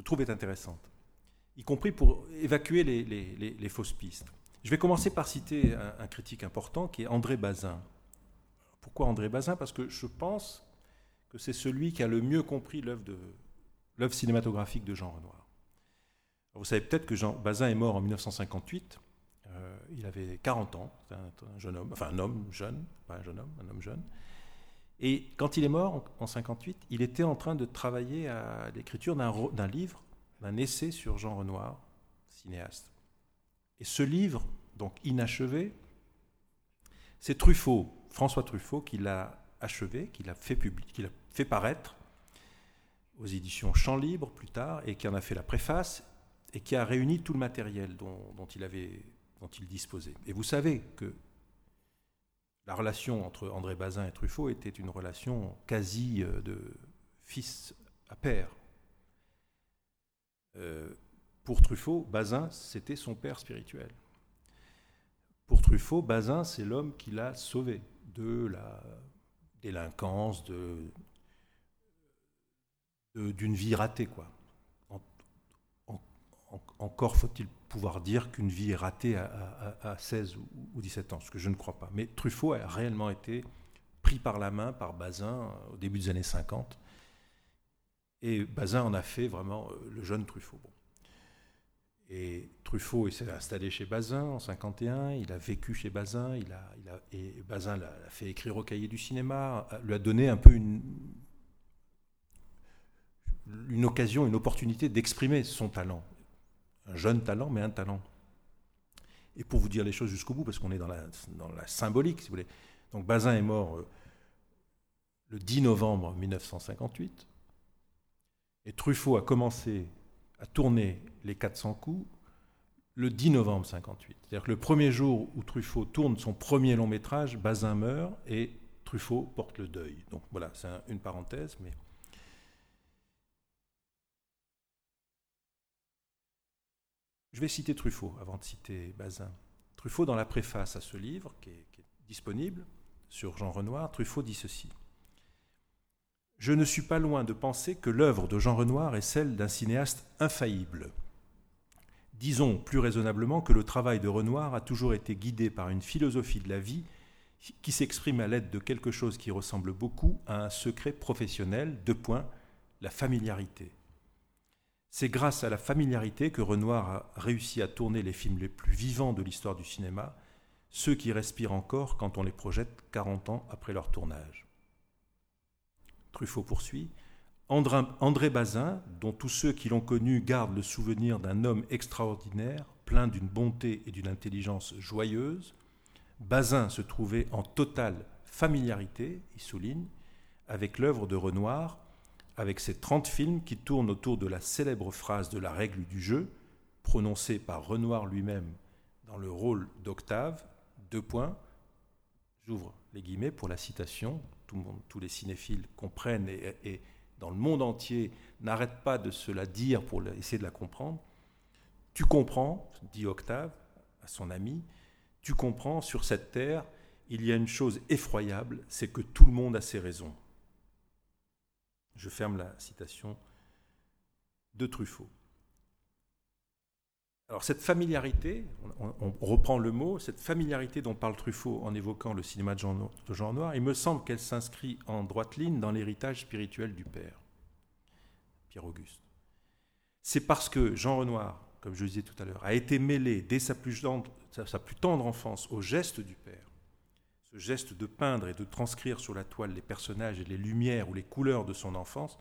A: trouve est intéressante, y compris pour évacuer les, fausses pistes. Je vais commencer par citer un, critique important qui est André Bazin. Pourquoi André Bazin? Parce que je pense que c'est celui qui a le mieux compris l'œuvre cinématographique de Jean Renoir. Vous savez peut-être que Jean Bazin est mort en 1958. Euh, il avait 40 ans, un, un, jeune homme, enfin un homme jeune, pas un jeune homme, un homme jeune. Et quand il est mort en 58, il était en train de travailler à l'écriture d'un livre, d'un essai sur Jean Renoir, cinéaste. Et ce livre, donc inachevé, c'est Truffaut, François Truffaut, qui l'a achevé, qui l'a fait, fait paraître aux éditions Champs Libre plus tard, et qui en a fait la préface, et qui a réuni tout le matériel dont, dont il, avait, dont il disposait. Et vous savez que la relation entre André Bazin et Truffaut était une relation quasi euh, de fils à père. Euh, pour Truffaut, Bazin, c'était son père spirituel. Pour Truffaut, Bazin, c'est l'homme qui l'a sauvé de la délinquance, de, d'une vie ratée. Quoi. encore faut-il pouvoir dire qu'une vie est ratée à, 16 ou, 17 ans, ce que je ne crois pas. Mais Truffaut a réellement été pris par la main par Bazin euh, au début des années 50. Et Bazin en a fait vraiment euh, le jeune Truffaut. Et Truffaut s'est installé chez Bazin en 51, il a vécu chez Bazin, a, il a, et Bazin l'a fait écrire au cahier du cinéma, lui a donné un peu une, une occasion, une opportunité d'exprimer son talent un jeune talent, mais un talent. Et pour vous dire les choses jusqu'au bout, parce qu'on est dans la, symbolique, si vous voulez. Donc Bazin est mort euh, le 10 novembre 1958, et Truffaut a commencé à tourner les 400 coups le 10 novembre 58. C'est-à-dire que le premier jour où Truffaut tourne son premier long métrage, Bazin meurt et Truffaut porte le deuil. Donc voilà, c'est une parenthèse, mais Je vais citer Truffaut avant de citer Bazin. Truffaut, dans la préface à ce livre, qui est, disponible sur Jean Renoir, Truffaut dit ceci. Je ne suis pas loin de penser que l'œuvre de Jean Renoir est celle d'un cinéaste infaillible. Disons plus raisonnablement que le travail de Renoir a toujours été guidé par une philosophie de la vie qui s'exprime à l'aide de quelque chose qui ressemble beaucoup à un secret professionnel, de point, la familiarité. C'est grâce à la familiarité que Renoir a réussi à tourner les films les plus vivants de l'histoire du cinéma, ceux qui respirent encore quand on les projette 40 ans après leur tournage. Truffaut poursuit André Bazin, dont tous ceux qui l'ont connu gardent le souvenir d'un homme extraordinaire, plein d'une bonté et d'une intelligence joyeuse, Bazin se trouvait en totale familiarité, il souligne, avec l'œuvre de Renoir, avec ces 30 films qui tournent autour de la célèbre phrase de la règle du jeu, prononcée par Renoir lui-même dans le rôle d'Octave, deux points, j'ouvre les guillemets pour la citation, tous les cinéphiles comprennent et, dans le monde entier n'arrêtent pas de se la dire pour essayer de la comprendre. Tu comprends, dit Octave à son ami, tu comprends, sur cette terre, il y a une chose effroyable, c'est que tout le monde a ses raisons. Je ferme la citation de Truffaut. Alors cette familiarité, on, reprend le mot, cette familiarité dont parle Truffaut en évoquant le cinéma de Jean, Noir, il me semble qu'elle s'inscrit en droite ligne dans l'héritage spirituel du père. Pierre-Auguste. C'est parce que Jean Renoir, comme je le disais tout à l'heure, a été mêlé dès sa plus tendre enfance au geste du père, ce geste de peindre et de transcrire sur la toile les personnages et les lumières ou les couleurs de son enfance,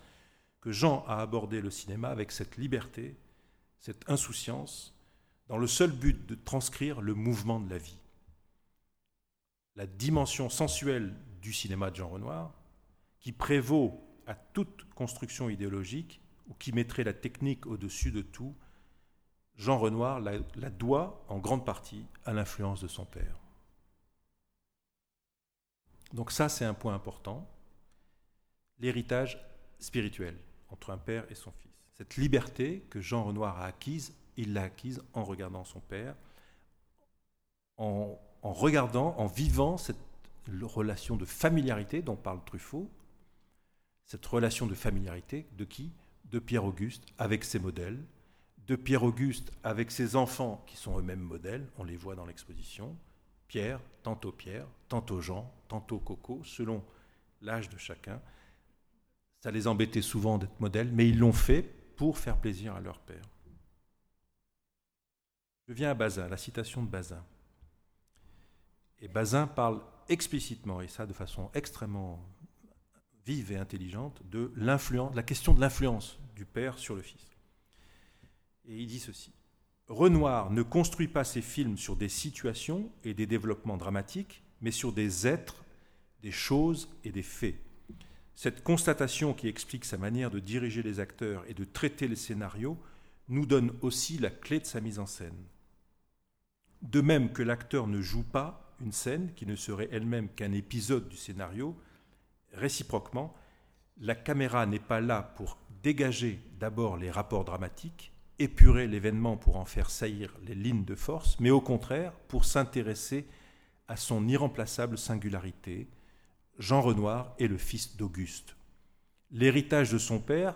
A: que Jean a abordé le cinéma avec cette liberté, cette insouciance, dans le seul but de transcrire le mouvement de la vie. La dimension sensuelle du cinéma de Jean Renoir, qui prévaut à toute construction idéologique ou qui mettrait la technique au-dessus de tout, Jean Renoir la, doit en grande partie à l'influence de son père. Donc ça, c'est un point important. L'héritage spirituel entre un père et son fils. Cette liberté que Jean Renoir a acquise, il l'a acquise en regardant son père, en, regardant, en vivant cette relation de familiarité dont parle Truffaut, cette relation de familiarité de qui? De Pierre-Auguste avec ses modèles, de Pierre-Auguste avec ses enfants qui sont eux-mêmes modèles, on les voit dans l'exposition, Pierre, tantôt Pierre, tantôt Jean, tantôt Coco, selon l'âge de chacun. Ça les embêtait souvent d'être modèles, mais ils l'ont fait pour faire plaisir à leur père. Je viens à Bazin, la citation de Bazin. Et Bazin parle explicitement, et ça de façon extrêmement vive et intelligente, de l'influence, la question de l'influence du père sur le fils. Et il dit ceci Renoir ne construit pas ses films sur des situations et des développements dramatiques, mais sur des êtres, des choses et des faits. Cette constatation qui explique sa manière de diriger les acteurs et de traiter les scénarios nous donne aussi la clé de sa mise en scène. De même que l'acteur ne joue pas une scène qui ne serait elle-même qu'un épisode du scénario, réciproquement, la caméra n'est pas là pour dégager d'abord les rapports dramatiques, épurer l'événement pour en faire saillir les lignes de force, mais au contraire pour s'intéresser à son irremplaçable singularité, Jean Renoir est le fils d'Auguste. L'héritage de son père,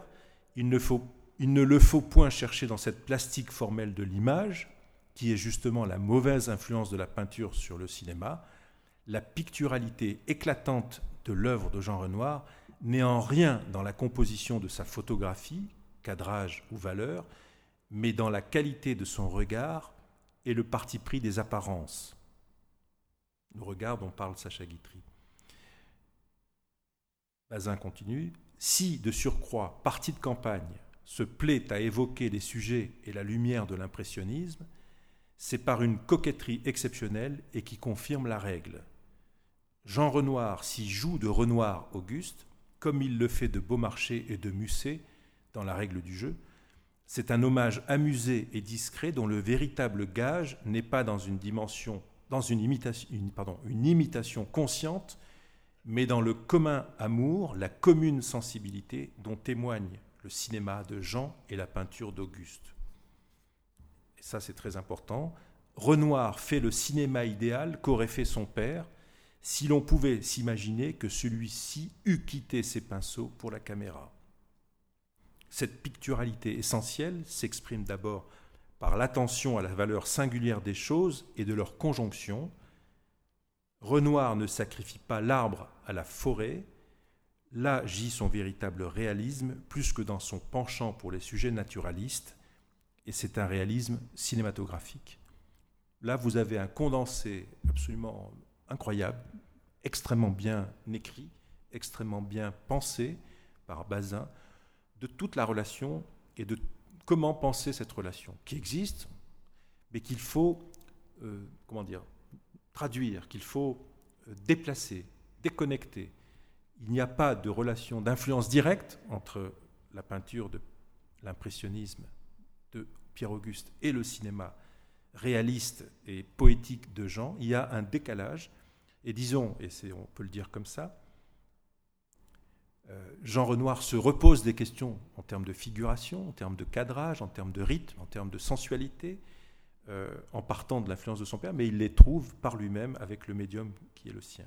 A: il ne, faut, le faut point chercher dans cette plastique formelle de l'image, qui est justement la mauvaise influence de la peinture sur le cinéma. La picturalité éclatante de l'œuvre de Jean Renoir n'est en rien dans la composition de sa photographie, cadrage ou valeur, mais dans la qualité de son regard et le parti pris des apparences. Le regard dont parle Sacha Guitry. Bazin continue Si, de surcroît, partie de campagne se plaît à évoquer les sujets et la lumière de l'impressionnisme, c'est par une coquetterie exceptionnelle et qui confirme la règle. Jean Renoir s'y joue de Renoir Auguste, comme il le fait de Beaumarchais et de Musset dans la règle du jeu. C'est un hommage amusé et discret dont le véritable gage n'est pas dans une dimension, dans une imitation, une imitation consciente, mais dans le commun amour, la commune sensibilité dont témoignent le cinéma de Jean et la peinture d'Auguste. Ça, c'est très important. Renoir fait le cinéma idéal qu'aurait fait son père si l'on pouvait s'imaginer que celui-ci eût quitté ses pinceaux pour la caméra. Cette picturalité essentielle s'exprime d'abord par l'attention à la valeur singulière des choses et de leur conjonction, Renoir ne sacrifie pas l'arbre à la forêt, là gît son véritable réalisme plus que dans son penchant pour les sujets naturalistes, et c'est un réalisme cinématographique. Là, vous avez un condensé absolument incroyable, extrêmement bien écrit, extrêmement bien pensé par Bazin, de toute la relation et de comment penser cette relation, qui existe, mais qu'il faut, euh, comment dire, traduire, qu'il faut euh, déplacer, déconnecter. Il n'y a pas de relation d'influence directe entre la peinture de l'impressionnisme de Pierre-Auguste et le cinéma réaliste et poétique de Jean. Il y a un décalage. Et disons, et on peut le dire comme ça, Jean Renoir se repose des questions en termes de figuration, en termes de cadrage, en termes de rythme, en termes de sensualité, euh, en partant de l'influence de son père, mais il les trouve par lui-même avec le médium qui est le sien.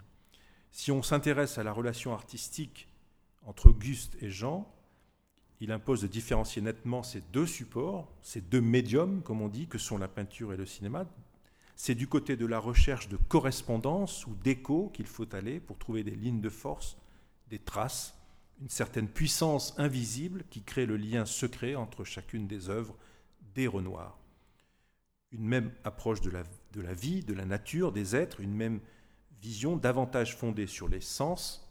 A: Si on s'intéresse à la relation artistique entre Auguste et Jean, il impose de différencier nettement ces deux supports, ces deux médiums, comme on dit, que sont la peinture et le cinéma. C'est du côté de la recherche de correspondance ou d'écho qu'il faut aller pour trouver des lignes de force, des traces, une certaine puissance invisible qui crée le lien secret entre chacune des œuvres des Renoirs. Une même approche de la, vie, de la nature, des êtres, une même vision davantage fondée sur les sens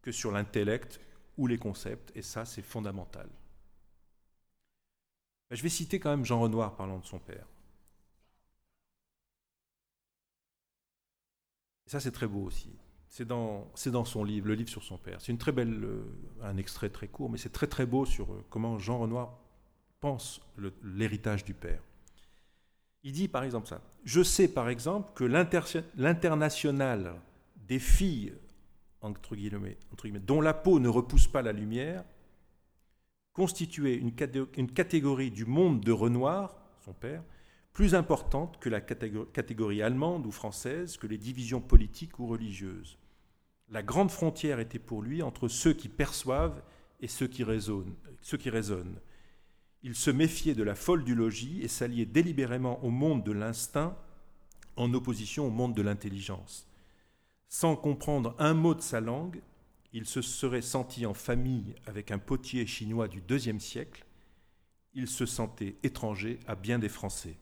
A: que sur l'intellect ou les concepts, et ça c'est fondamental. Je vais citer quand même Jean Renoir parlant de son père. Et ça c'est très beau aussi. C'est dans, son livre, le livre sur son père. C'est une très belle, euh, un extrait très court, mais c'est très très beau sur euh, comment Jean Renoir pense l'héritage du père. Il dit par exemple ça. Je sais par exemple que l'international des filles, entre guillemets, dont la peau ne repousse pas la lumière, constituait une catégorie du monde de Renoir, son père, plus importante que la catégorie allemande ou française, que les divisions politiques ou religieuses. La grande frontière était pour lui entre ceux qui perçoivent et ceux qui raisonnent. Il se méfiait de la folle du logis et s'alliait délibérément au monde de l'instinct en opposition au monde de l'intelligence. Sans comprendre un mot de sa langue, il se serait senti en famille avec un potier chinois du deuxième siècle. Il se sentait étranger à bien des Français.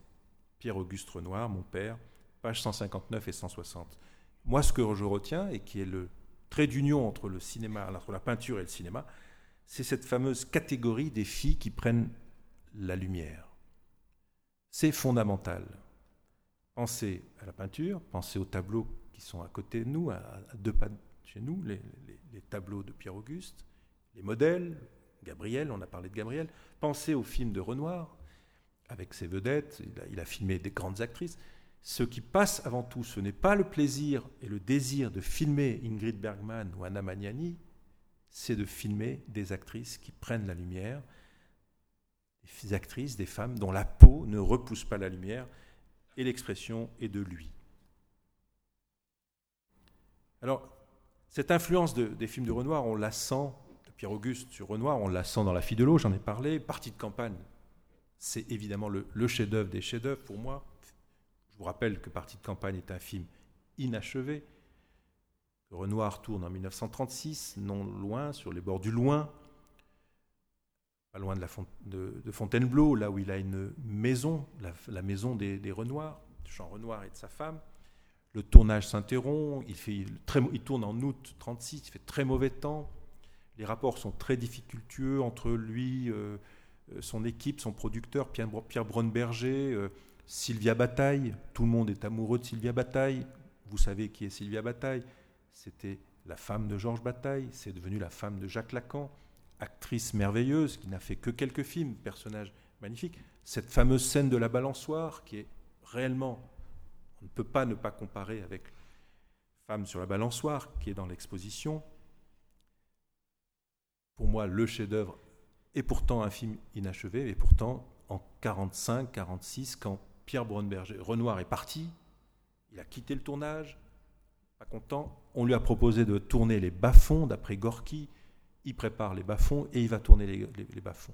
A: Pierre-Auguste Renoir, mon père, pages 159 et 160. Moi, ce que je retiens, et qui est le trait d'union entre le cinéma, entre la peinture et le cinéma, c'est cette fameuse catégorie des filles qui prennent la lumière. C'est fondamental. Pensez à la peinture, pensez aux tableaux qui sont à côté de nous, à, deux pas de chez nous, les, tableaux de Pierre-Auguste, les modèles, Gabriel, on a parlé de Gabriel. Pensez au film de Renoir, avec ses vedettes, il a filmé des grandes actrices ce qui passe avant tout, ce n'est pas le plaisir et le désir de filmer Ingrid Bergman ou Anna Magnani, c'est de filmer des actrices qui prennent la lumière, des actrices, des femmes dont la peau ne repousse pas la lumière, et l'expression est de lui. Alors, cette influence des films de Renoir, on la sent, de Pierre-Auguste sur Renoir, on la sent dans La fille de l'eau, j'en ai parlé, Partie de campagne, c'est évidemment le, le chef-d'œuvre des chefs-d'œuvre pour moi. Je vous rappelle que Partie de campagne est un film inachevé, Renoir tourne en 1936, non loin, sur les bords du Loing, pas loin de, de, Fontainebleau, là où il a une maison, la, maison des, Renoirs, Jean Renoir et de sa femme. Le tournage s'interrompt, il tourne en août 36, il fait très mauvais temps. Les rapports sont très difficultueux entre lui, euh, euh, son équipe, son producteur, Pierre, Pierre Braunberger, euh, Sylvia Bataille, tout le monde est amoureux de Sylvia Bataille. Vous savez qui est Sylvia Bataille C'était la femme de Georges Bataille, c'est devenu la femme de Jacques Lacan, actrice merveilleuse qui n'a fait que quelques films, personnage magnifique. Cette fameuse scène de la balançoire qui est réellement, on ne peut pas ne pas comparer avec Femme sur la balançoire qui est dans l'exposition. Pour moi, le chef-d'œuvre est pourtant un film inachevé, et pourtant en 45, 46, quand Pierre Braunberger. Renoir est parti, il a quitté le tournage, pas content. On lui a proposé de tourner les bas-fonds d'après Gorky. Il prépare les bas-fonds et il va tourner les, les, bas-fonds.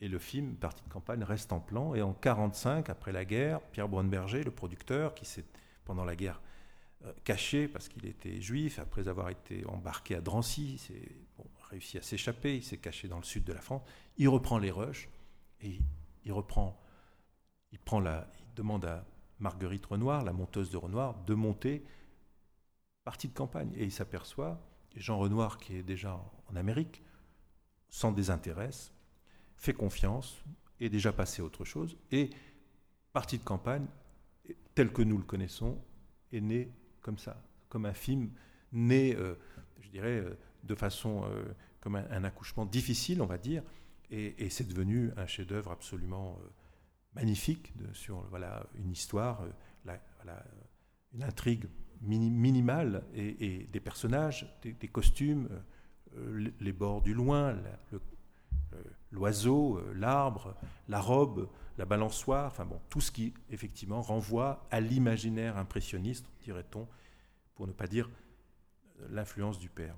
A: Et le film, partie de campagne, reste en plan. Et en 45, après la guerre, Pierre Braunberger, le producteur, qui s'est, pendant la guerre, euh, caché parce qu'il était juif, après avoir été embarqué à Drancy, il bon, réussi à s'échapper, il s'est caché dans le sud de la France, il reprend les rushs et il reprend il, prend la, il demande à Marguerite Renoir, la monteuse de Renoir, de monter partie de campagne. Et il s'aperçoit, Jean Renoir, qui est déjà en Amérique, s'en désintéresse, fait confiance, est déjà passé à autre chose, et partie de campagne, tel que nous le connaissons, est né comme ça, comme un film né, euh, je dirais, euh, de façon euh, comme un, accouchement difficile, on va dire, et, c'est devenu un chef-d'œuvre absolument magnifique sur voilà, une histoire, euh, une intrigue minimale et, des personnages, des, costumes, euh, les bords du loin, euh, l'oiseau, l'arbre, la robe, la balançoire, enfin bon, tout ce qui effectivement renvoie à l'imaginaire impressionniste, dirait-on, pour ne pas dire l'influence du père.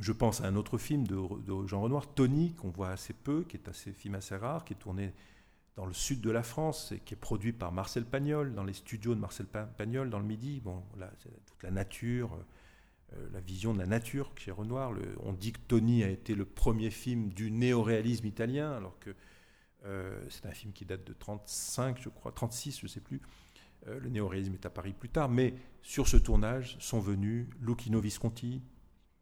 A: Je pense à un autre film de, de Jean Renoir, Tony, qu'on voit assez peu, qui est assez film assez rare, qui est tourné dans le sud de la France et qui est produit par Marcel Pagnol, dans les studios de Marcel Pagnol, dans le Midi. Bon, là, toute la nature, la vision de la nature chez Renoir. on dit que Tony a été le premier film du néoréalisme italien, alors que c'est un film qui date de 35, je crois, 36, je ne sais plus. le néoréalisme est apparu plus tard, mais sur ce tournage sont venus Lucchino Visconti,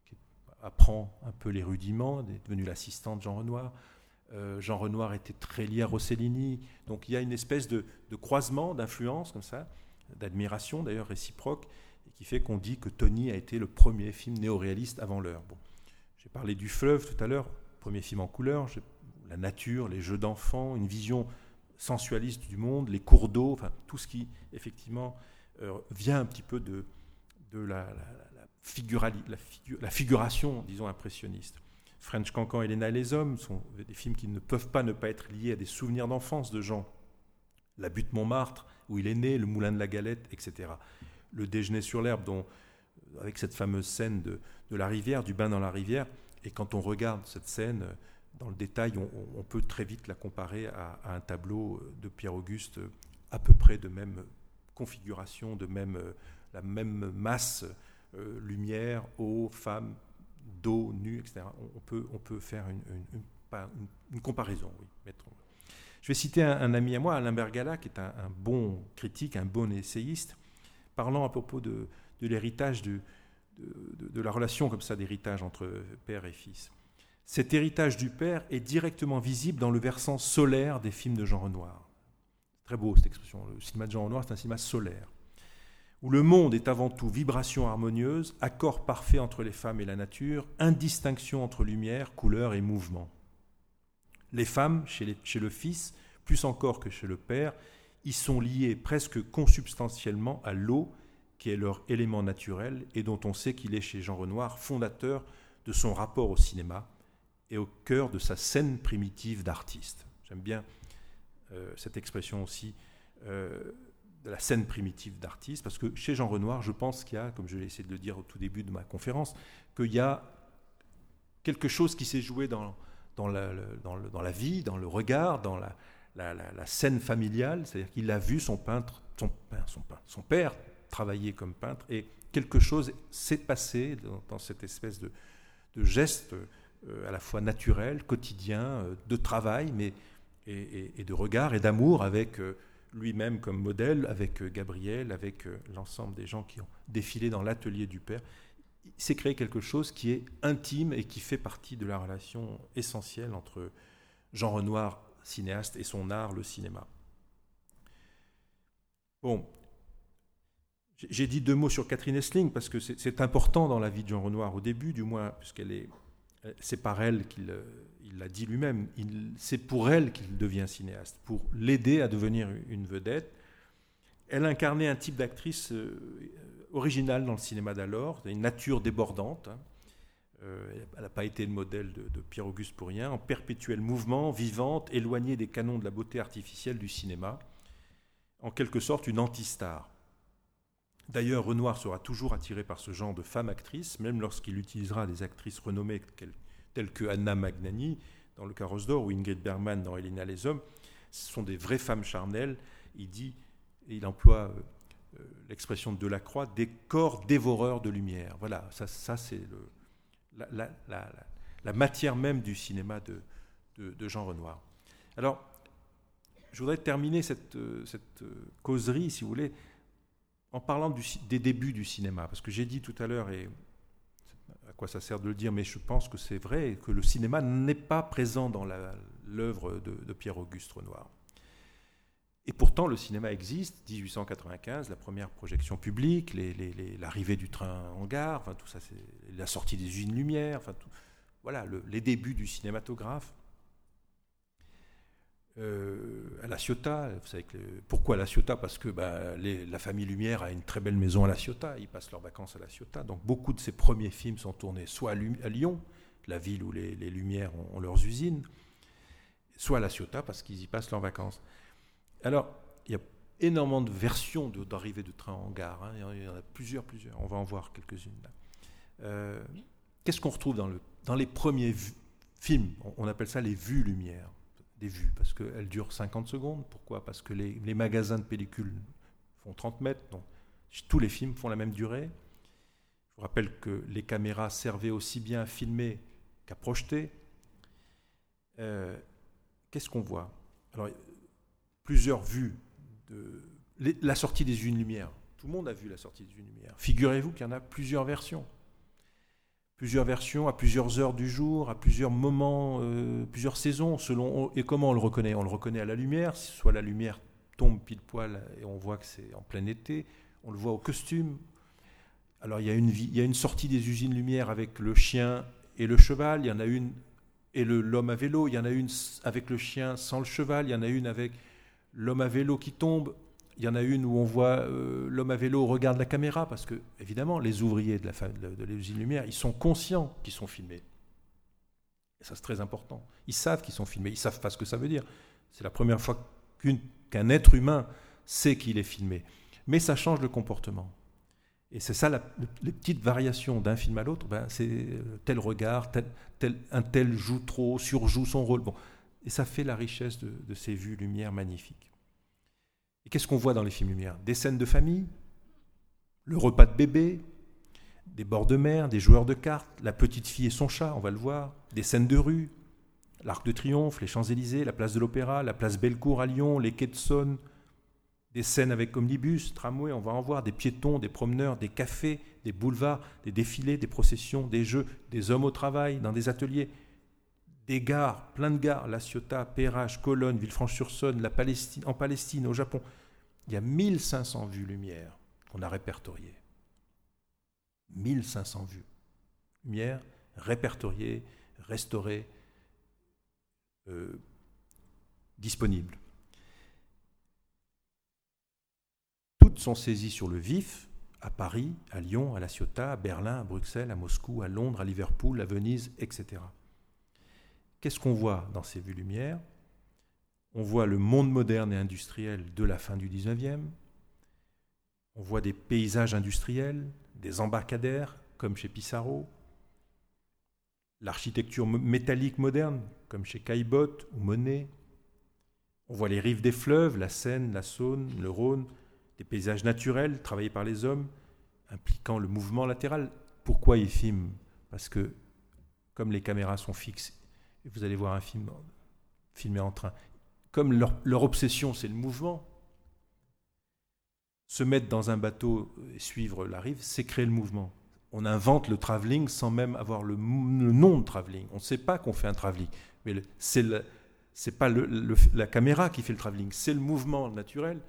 A: qui apprend un peu les rudiments, est devenu l'assistant de Jean Renoir, euh, Jean Renoir était très lié à Rossellini. Donc il y a une espèce de, croisement, d'influence comme ça, d'admiration d'ailleurs réciproque, qui fait qu'on dit que Tony a été le premier film néoréaliste avant l'heure. Bon. J'ai parlé du fleuve tout à l'heure, premier film en couleur, la nature, les jeux d'enfants, une vision sensualiste du monde, les cours d'eau, enfin tout ce qui effectivement euh, vient un petit peu de, la, la, figuration, disons, impressionniste. French Cancan, Elena et les hommes sont des films qui ne peuvent pas ne pas être liés à des souvenirs d'enfance de Jean. La butte Montmartre, où il est né, le moulin de la galette, etc. Le déjeuner sur l'herbe, avec cette fameuse scène de, la rivière, du bain dans la rivière. Et quand on regarde cette scène dans le détail, on, peut très vite la comparer à, un tableau de Pierre-Auguste à peu près de même configuration, de même, la même masse, euh, lumière, eau, femme, dos nu, etc. On, peut, on peut faire une, comparaison. Je vais citer un, ami à moi, Alain Bergala, qui est un, bon critique, un bon essayiste, parlant à propos de, l'héritage, de, la relation comme ça d'héritage entre père et fils. Cet héritage du père est directement visible dans le versant solaire des films de Jean Renoir. Très beau cette expression. Le cinéma de Jean Renoir, c'est un cinéma solaire où le monde est avant tout vibration harmonieuse, accord parfait entre les femmes et la nature, indistinction entre lumière, couleur et mouvement. Les femmes, chez, le Fils, plus encore que chez le Père, y sont liées presque consubstantiellement à l'eau, qui est leur élément naturel et dont on sait qu'il est chez Jean Renoir fondateur de son rapport au cinéma et au cœur de sa scène primitive d'artiste. J'aime bien euh, cette expression aussi. Euh, de la scène primitive d'artistes, parce que chez Jean Renoir, je pense qu'il y a, comme je l'ai essayé de le dire au tout début de ma conférence, qu'il y a quelque chose qui s'est joué dans, dans, la, dans, la vie, dans le regard, dans la, la, scène familiale, c'est-à-dire qu'il a vu son peintre, son, son, son, père travailler comme peintre, et quelque chose s'est passé dans, cette espèce de, de geste euh, à la fois naturel, quotidien, euh, de travail, mais et, et, de regard et d'amour avec euh, lui-même comme modèle, avec euh, Gabriel, avec euh, l'ensemble des gens qui ont défilé dans l'atelier du père, il s'est créé quelque chose qui est intime et qui fait partie de la relation essentielle entre Jean Renoir, cinéaste, et son art, le cinéma. Bon, j'ai dit deux mots sur Catherine Essling parce que c'est important dans la vie de Jean Renoir au début, du moins, puisqu'elle est, c'est par elle qu'il il l'a dit lui-même, c'est pour elle qu'il devient cinéaste, pour l'aider à devenir une vedette. Elle incarnait un type d'actrice euh, originale dans le cinéma d'alors, une nature débordante. Hein. Euh, elle n'a pas été le modèle de, Pierre-Auguste pour rien, en perpétuel mouvement, vivante, éloignée des canons de la beauté artificielle du cinéma, en quelque sorte une anti-star. D'ailleurs, Renoir sera toujours attiré par ce genre de femme actrice, même lorsqu'il utilisera des actrices renommées telles que Anna Magnani dans Le Carrosse d'Or ou Ingrid Bergman dans Elena les Hommes. Ce sont des vraies femmes charnelles. Il dit, et il emploie euh, euh, l'expression de Delacroix, des corps dévoreurs de lumière. Voilà, ça, ça c'est la, matière même du cinéma de, Jean Renoir. Alors, je voudrais terminer cette, euh, cette causerie, si vous voulez, en parlant des débuts du cinéma, parce que j'ai dit tout à l'heure, et quoi ça sert de le dire, mais je pense que c'est vrai, que le cinéma n'est pas présent dans l'œuvre de, Pierre-Auguste Renoir. Et pourtant, le cinéma existe, 1895, la première projection publique, l'arrivée du train en gare, tout ça, la sortie des usines Lumière, voilà, les débuts du cinématographe. Euh, à La Ciotat. Vous savez que, pourquoi La Ciotat? Parce que bah, la famille Lumière a une très belle maison à La Ciotat. Ils passent leurs vacances à La Ciotat. Donc beaucoup de ces premiers films sont tournés soit à, Lyon, la ville où les, Lumières ont, leurs usines, soit à La Ciotat parce qu'ils y passent leurs vacances. Alors, il y a énormément de versions d'arrivée de, train en gare. Hein. Il y en a plusieurs, plusieurs. On va en voir quelques-unes euh, Qu'est-ce qu'on retrouve dans, le, dans les premiers films? On appelle ça les vues Lumière vues, parce qu'elles durent 50 secondes. Pourquoi? Parce que les, magasins de pellicules font 30 mètres, donc tous les films font la même durée. Je vous rappelle que les caméras servaient aussi bien à filmer qu'à projeter. Euh, qu'est-ce qu'on voit? Alors, plusieurs vues de la sortie des une lumière. Tout le monde a vu la sortie des une lumière. Figurez-vous qu'il y en a plusieurs versions. Plusieurs versions à plusieurs heures du jour, à plusieurs moments, euh, plusieurs saisons, selon. Et comment on le reconnaît On le reconnaît à la lumière, soit la lumière tombe pile poil et on voit que c'est en plein été. On le voit au costume. Alors il y a une, il y a une sortie des usines lumière avec le chien et le cheval. Il y en a une et l'homme à vélo. Il y en a une avec le chien sans le cheval. Il y en a une avec l'homme à vélo qui tombe. Il y en a une où on voit euh, l'homme à vélo regarde la caméra parce que évidemment les ouvriers de la l'usine lumière ils sont conscients qu'ils sont filmés. Ça c'est très important. Ils savent qu'ils sont filmés. Ils savent pas ce que ça veut dire. C'est la première fois qu'un être humain sait qu'il est filmé. Mais ça change le comportement. Et c'est ça, les petites variations d'un film à l'autre, ben, c'est euh, tel regard, tel, un tel joue trop, surjoue son rôle. Bon. Et ça fait la richesse de, ces vues lumière magnifiques. Et qu'est-ce qu'on voit dans les films lumière? Des scènes de famille, le repas de bébé, des bords de mer, des joueurs de cartes, la petite fille et son chat, on va le voir, des scènes de rue, l'Arc de Triomphe, les Champs-Élysées, la place de l'Opéra, la place Bellecour à Lyon, les quais de Saône, des scènes avec omnibus, tramway, on va en voir, des piétons, des promeneurs, des cafés, des boulevards, des défilés, des processions, des jeux, des hommes au travail, dans des ateliers, des gares, plein de gares, La Ciotat, Perrache, Cologne, Villefranche-sur-Saône, en Palestine, au Japon. Il y a 1500 vues lumière qu'on a répertoriées. 1500 vues lumière répertoriées, restaurées, euh, disponibles. sont saisies sur le vif à Paris, à Lyon, à La Ciotat, à Berlin, à Bruxelles, à Moscou, à Londres, à Liverpool, à Venise, etc. Qu'est-ce qu'on voit dans ces vues lumières? On voit le monde moderne et industriel de la fin du 19e. On voit des paysages industriels, des embarcadères, comme chez Pissarro, l'architecture métallique moderne, comme chez Caillebotte ou Monet. On voit les rives des fleuves, la Seine, la Saône, le Rhône, des paysages naturels travaillés par les hommes, impliquant le mouvement latéral. Pourquoi filment? Parce que, comme les caméras sont fixes, vous allez voir un film filmé en train, comme leur, obsession c'est le mouvement, se mettre dans un bateau et suivre la rive, c'est créer le mouvement. On invente le travelling sans même avoir le, nom de travelling. On ne sait pas qu'on fait un travelling, mais c'est n'est pas la caméra qui fait le travelling, c'est le mouvement naturel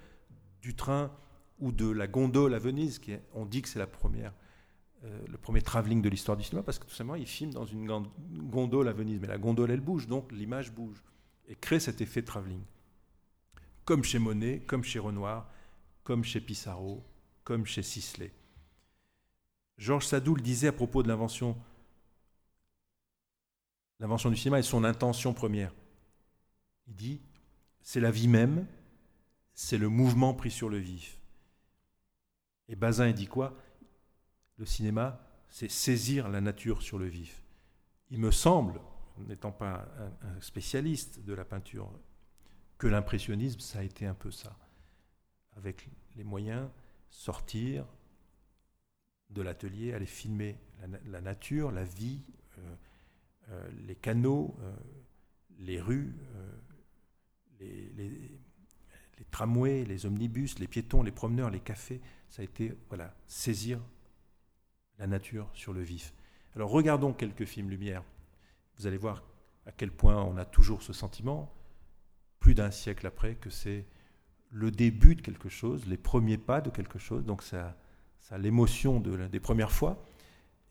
A: du train ou de la gondole à Venise, qui on dit que c'est la première, euh, le premier travelling de l'histoire du cinéma, parce que tout simplement, il filme dans une gondole à Venise, mais la gondole, elle bouge, donc l'image bouge, et crée cet effet travelling. Comme chez Monet, comme chez Renoir, comme chez Pissarro, comme chez Sisley. Georges Sardou le disait à propos de l'invention, l'invention du cinéma et son intention première. Il dit, c'est la vie même c'est le mouvement pris sur le vif. Et Bazin dit quoi? Le cinéma, c'est saisir la nature sur le vif. Il me semble, n'étant pas un, spécialiste de la peinture, que l'impressionnisme, ça a été un peu ça. Avec les moyens, sortir de l'atelier, aller filmer la, nature, la vie, euh, euh, les canaux, euh, les rues, les, les tramways, les omnibus, les piétons, les promeneurs, les cafés, ça a été voilà, saisir la nature sur le vif. Alors regardons quelques films lumière. Vous allez voir à quel point on a toujours ce sentiment, plus d'un siècle après, que c'est le début de quelque chose, les premiers pas de quelque chose. Donc ça, a l'émotion de, des premières fois.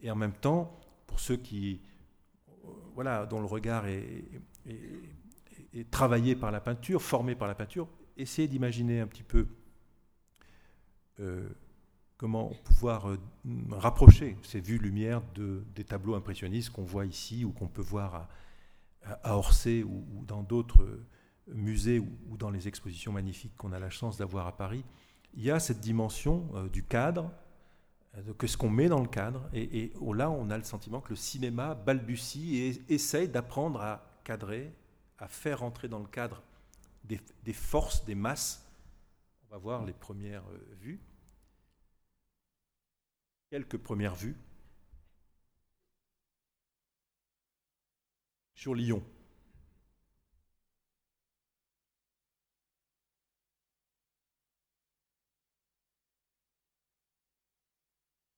A: Et en même temps, pour ceux qui, voilà, dont le regard est, est travaillé par la peinture, formé par la peinture, essayez d'imaginer un petit peu euh, comment pouvoir euh, rapprocher ces vues lumière de, des tableaux impressionnistes qu'on voit ici ou qu'on peut voir à, Orsay ou, dans d'autres euh, musées ou, dans les expositions magnifiques qu'on a la chance d'avoir à Paris. Il y a cette dimension du cadre, que ce qu'on met dans le cadre, et, là on a le sentiment que le cinéma balbutie et essaye d'apprendre à cadrer, à faire entrer dans le cadre des, forces, des masses. On va voir les premières euh, vues. Quelques premières vues sur Lyon.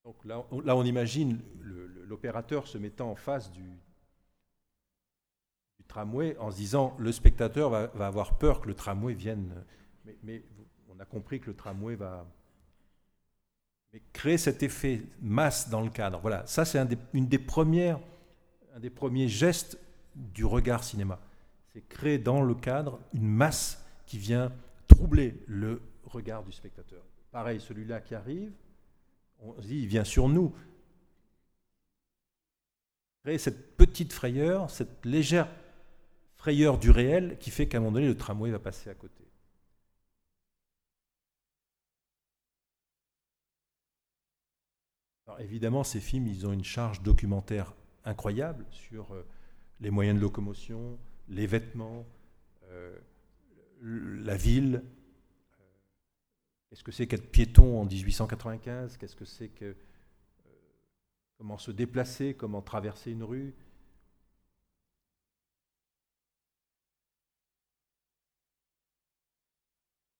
A: Donc là, on, imagine l'opérateur se mettant en face du, tramway en se disant le spectateur va, avoir peur que le tramway vienne. Mais, on a compris que le tramway va mais créer cet effet masse dans le cadre. Voilà, ça c'est un des, un des premiers gestes du regard cinéma. C'est créer dans le cadre une masse qui vient troubler le regard du spectateur. Pareil, celui-là qui arrive, on se dit, il vient sur nous. Créer cette petite frayeur, cette légère frayeur du réel qui fait qu'à un moment donné, le tramway va passer à côté. Évidemment, ces films, ils ont une charge documentaire incroyable sur euh, les moyens de locomotion, les vêtements, euh, la ville, Qu'est-ce que c'est qu'être piéton en 1895 Qu'est-ce que c'est que euh, comment se déplacer, comment traverser une rue?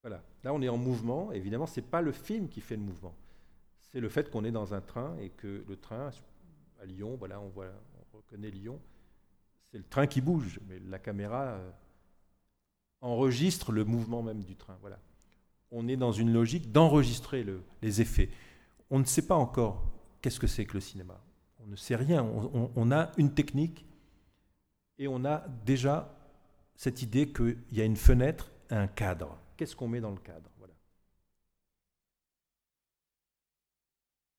A: Voilà. Là, on est en mouvement. Évidemment, ce n'est pas le film qui fait le mouvement. C'est le fait qu'on est dans un train et que le train, à Lyon, voilà, on, on reconnaît Lyon, c'est le train qui bouge, mais la caméra euh, enregistre le mouvement même du train. Voilà on est dans une logique d'enregistrer le, les effets. On ne sait pas encore qu'est-ce que c'est que le cinéma. On ne sait rien. On, on, a une technique et on a déjà cette idée qu'il y a une fenêtre, un cadre. Qu'est-ce qu'on met dans le cadre voilà.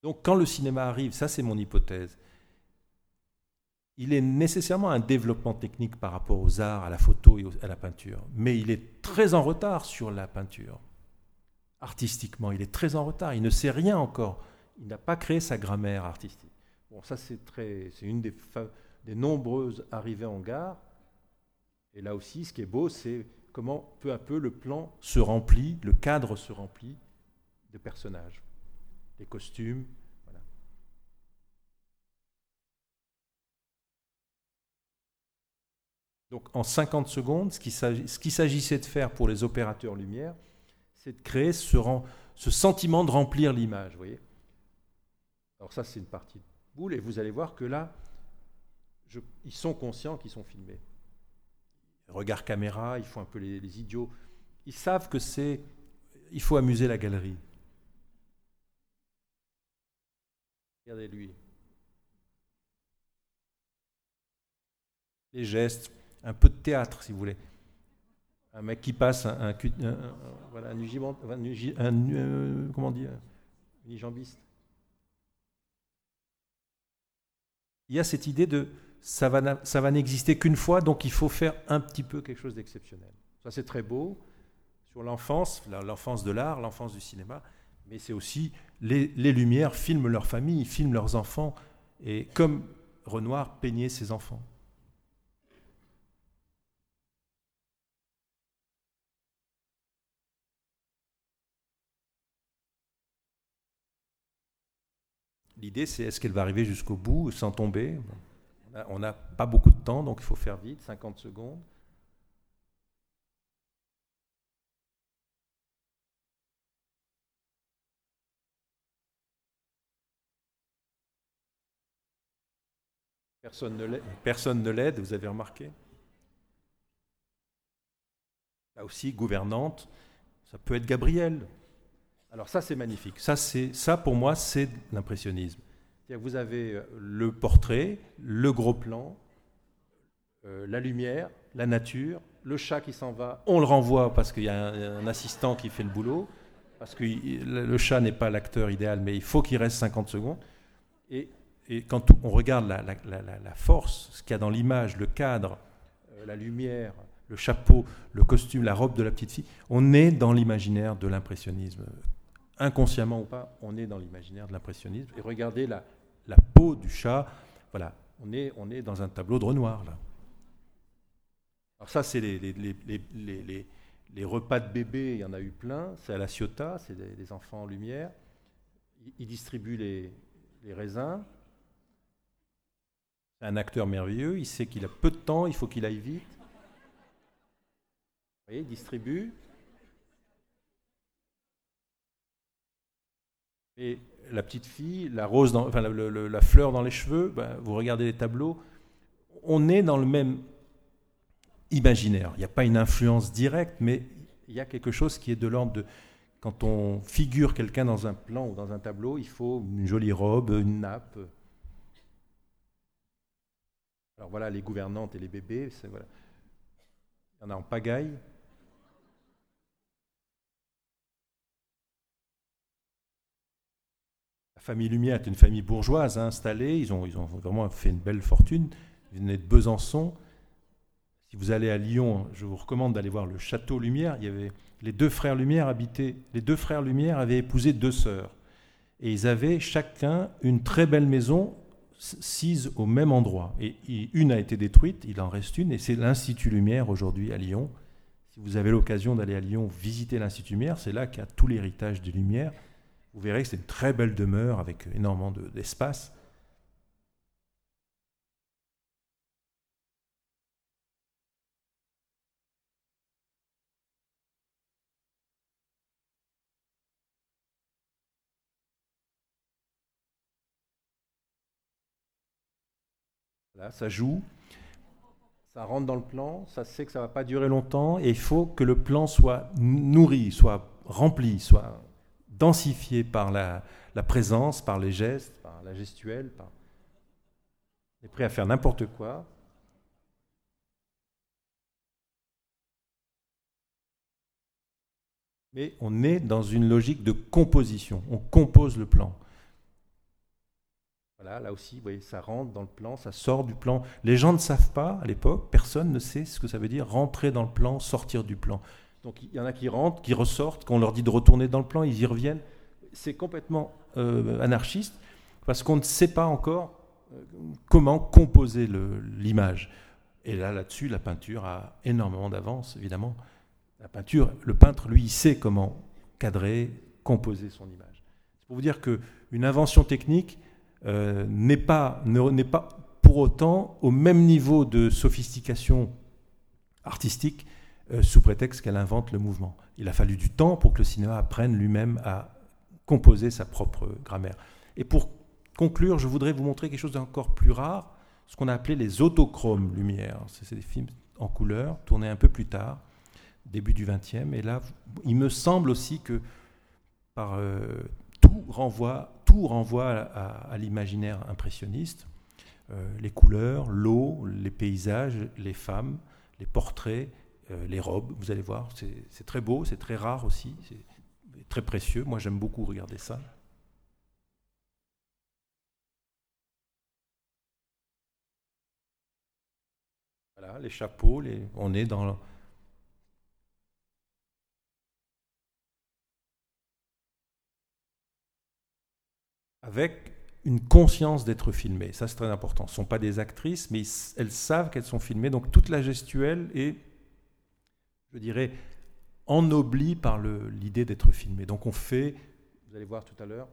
A: Donc quand le cinéma arrive, ça c'est mon hypothèse, il est nécessairement un développement technique par rapport aux arts, à la photo et à la peinture, mais il est très en retard sur la peinture artistiquement. Il est très en retard, il ne sait rien encore. Il n'a pas créé sa grammaire artistique. Bon, ça c'est très, c'est une des, des nombreuses arrivées en gare. Et là aussi, ce qui est beau, c'est comment peu à peu le plan se remplit, le cadre se remplit de personnages, des costumes. Donc en 50 secondes, ce qu'il s'agissait de faire pour les opérateurs lumière, c'est de créer ce, sentiment de remplir l'image. voyez Alors ça, c'est une partie de boule, et vous allez voir que là, ils sont conscients qu'ils sont filmés. Regard caméra, ils font un peu les, les idiots. Ils savent que c'est... Il faut amuser la galerie. Regardez lui. Les gestes, un peu de théâtre, si vous voulez un mec qui passe un, un, un, euh, comment unijambiste. Il y a cette idée de ça va, ça va n'exister qu'une fois, donc il faut faire un petit peu quelque chose d'exceptionnel. Ça c'est très beau sur l'enfance, l'enfance de l'art, l'enfance du cinéma, mais c'est aussi les, Lumières filment leur famille, filment leurs enfants, et comme Renoir peignait ses enfants. L'idée, c'est est-ce qu'elle va arriver jusqu'au bout sans tomber? On n'a pas beaucoup de temps, donc il faut faire vite, 50 secondes. Personne ne l'aide, vous avez remarqué? Là aussi, gouvernante, ça peut être Gabriel, alors ça, c'est magnifique. Ça, pour moi, c'est l'impressionnisme. Vous avez euh, le portrait, le gros plan, euh, la lumière, la nature, le chat qui s'en va, on le renvoie parce qu'il y a un, assistant qui fait le boulot, parce que le chat n'est pas l'acteur idéal, mais il faut qu'il reste 50 secondes. Quand on regarde la, force, ce qu'il y a dans l'image, le cadre, euh, la lumière, le chapeau, le costume, la robe de la petite fille, on est dans l'imaginaire de l'impressionnisme inconsciemment ou pas, on est dans l'imaginaire de l'impressionnisme. Et regardez la, peau du chat. Voilà, on est, on est dans un tableau de Renoir, là. Alors ça, c'est les, les, les, les, repas de bébés, il y en a eu plein. C'est à la Ciotat, c'est des, enfants en lumière. Ils, distribuent les raisins. C'est un acteur merveilleux, il sait qu'il a peu de temps, il faut qu'il aille vite. Vous voyez, il distribue. Et la petite fille, la rose, dans, enfin, la, fleur dans les cheveux, ben, vous regardez les tableaux, on est dans le même imaginaire. Il n'y a pas une influence directe, mais il y a quelque chose qui est de l'ordre de quand on figure quelqu'un dans un plan ou dans un tableau, il faut une jolie robe, une nappe. Alors voilà, les gouvernantes et les bébés, il y en a en pagaille. La famille Lumière est une famille bourgeoise hein, installée, ils ont, ils vraiment fait une belle fortune. Ils venaient de Besançon. Si vous allez à Lyon, je vous recommande d'aller voir le château Lumière. Il y avait les deux frères Lumière habitaient. Les deux frères Lumière avaient épousé deux sœurs, et ils avaient chacun une très belle maison sise au même endroit. Et une a été détruite, il en reste une, et c'est l'Institut Lumière aujourd'hui à Lyon. Si vous avez l'occasion d'aller à Lyon visiter l'Institut Lumière, c'est là qu'il y a tout l'héritage des Lumières. Vous verrez que c'est une très belle demeure avec énormément d'espace. Ça joue, ça rentre dans le plan, ça sait que ça ne va pas durer longtemps, et il faut que le plan soit nourri, soit rempli, soit densifié par la, présence, par les gestes, par la gestuelle. Par... On est prêt à faire n'importe quoi. Mais on est dans une logique de composition. On compose le plan. Là aussi, vous voyez, ça rentre dans le plan, ça sort du plan. Les gens ne savent pas, à l'époque, personne ne sait ce que ça veut dire rentrer dans le plan, sortir du plan. Donc il y en a qui rentrent, qui ressortent, quand on leur dit de retourner dans le plan, ils y reviennent. C'est complètement euh, anarchiste, parce qu'on ne sait pas encore euh, comment composer l'image. Et là, là-dessus, la peinture a énormément d'avance, évidemment. La peinture, le peintre, lui, il sait comment cadrer, composer son image. C'est pour vous dire qu'une invention technique, euh, n'est pas, pas pour autant au même niveau de sophistication artistique euh, sous prétexte qu'elle invente le mouvement. Il a fallu du temps pour que le cinéma apprenne lui-même à composer sa propre grammaire. Et pour conclure, je voudrais vous montrer quelque chose d'encore plus rare, ce qu'on a appelé les autochromes lumière. C'est des films en couleur, tournés un peu plus tard, début du XXe. Et là, il me semble aussi que par euh, tout renvoie tout renvoie à, l'imaginaire impressionniste. Euh, les couleurs, l'eau, les paysages, les femmes, les portraits, euh, les robes, vous allez voir, c'est très beau, c'est très rare aussi, c'est très précieux. Moi j'aime beaucoup regarder ça. Voilà, les chapeaux, on est dans avec une conscience d'être filmées. Ça, c'est très important. Ce ne sont pas des actrices, mais elles savent qu'elles sont filmées. Donc toute la gestuelle est, je dirais, ennoblie par l'idée d'être filmée. Donc on fait, vous allez voir tout à l'heure,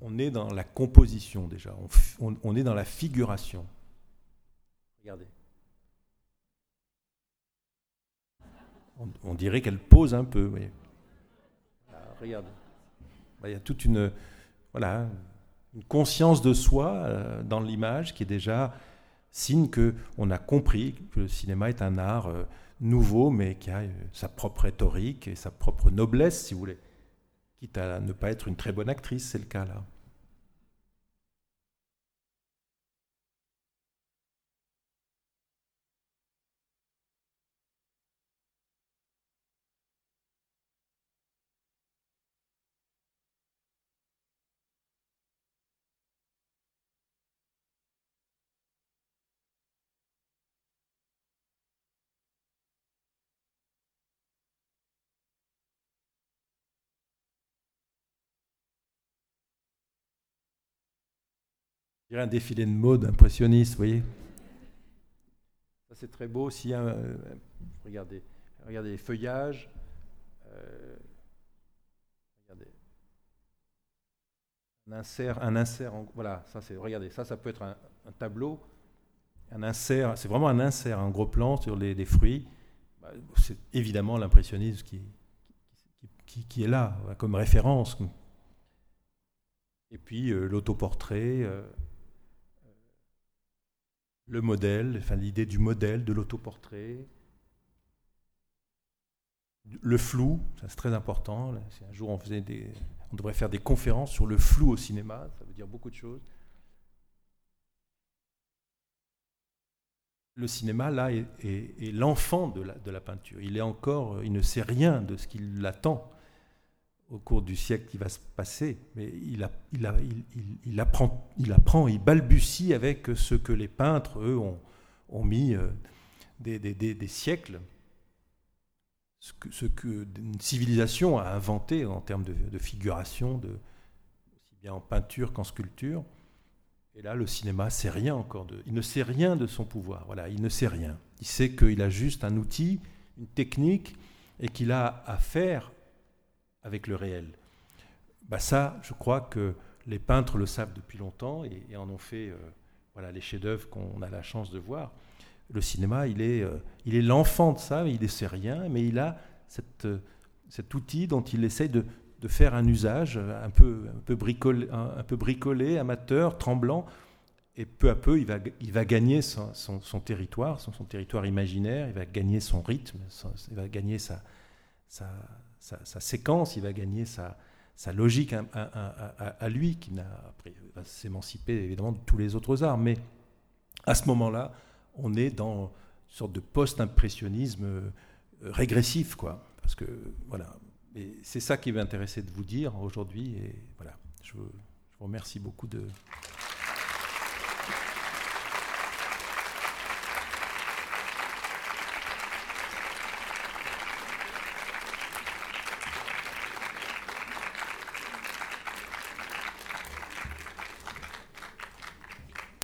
A: on est dans la composition déjà, on est dans la figuration. Regardez. On, dirait qu'elle pose un peu. Ah, regarde. Bah, il y a toute une, voilà, une conscience de soi euh, dans l'image qui est déjà signe qu'on a compris que le cinéma est un art euh, nouveau, mais qui a euh, sa propre rhétorique et sa propre noblesse, si vous voulez. Quitte à ne pas être une très bonne actrice, c'est le cas là. Dirais un défilé de mode impressionniste, vous voyez. Ça c'est très beau aussi. Euh, regardez, regardez les feuillages, regardez. Un insert, un insert, voilà, ça c'est, regardez, ça, ça peut être un, tableau, un insert, c'est vraiment un insert, un gros plan sur les, fruits. Bah, c'est évidemment l'impressionnisme qui, qui, qui, est là, comme référence. Et puis euh, l'autoportrait, euh, le modèle, enfin l'idée du modèle, de l'autoportrait, le flou, c'est très important. Un jour, on, faisait des, on devrait faire des conférences sur le flou au cinéma, ça veut dire beaucoup de choses. Le cinéma, là, est, l'enfant de la, de la, peinture. Il est encore, il ne sait rien de ce qui l'attend au cours du siècle qui va se passer, mais il, apprend, il balbutie avec ce que les peintres, eux, ont, mis euh, des, siècles ce que, une civilisation a inventé en termes de, figuration, de, aussi bien en peinture qu'en sculpture. Et là, le cinéma sait rien encore de. Il ne sait rien de son pouvoir. Voilà, il ne sait rien. Il sait qu'il a juste un outil, une technique, et qu'il a à faire avec le réel. Bah ça, je crois que les peintres le savent depuis longtemps et, en ont fait euh, voilà, les chefs-d'œuvre qu'on a la chance de voir le cinéma, il est, euh, l'enfant de ça, il ne sait rien, mais il a cette, euh, cet outil dont il essaye de, de, faire un usage un peu, un, peu bricolé, un, peu bricolé, amateur, tremblant, et peu à peu, il va, il va gagner son, son, territoire, son, son, territoire imaginaire, il va gagner son rythme, il va gagner sa, sa, sa, séquence, il va gagner sa, sa logique à, à, lui, qui va s'émanciper évidemment de tous les autres arts. Mais à ce moment-là, on est dans une sorte de post-impressionnisme euh, régressif, quoi. Parce que, voilà. C'est ça qui m'intéressait de vous dire aujourd'hui. Et voilà, je je vous remercie beaucoup de.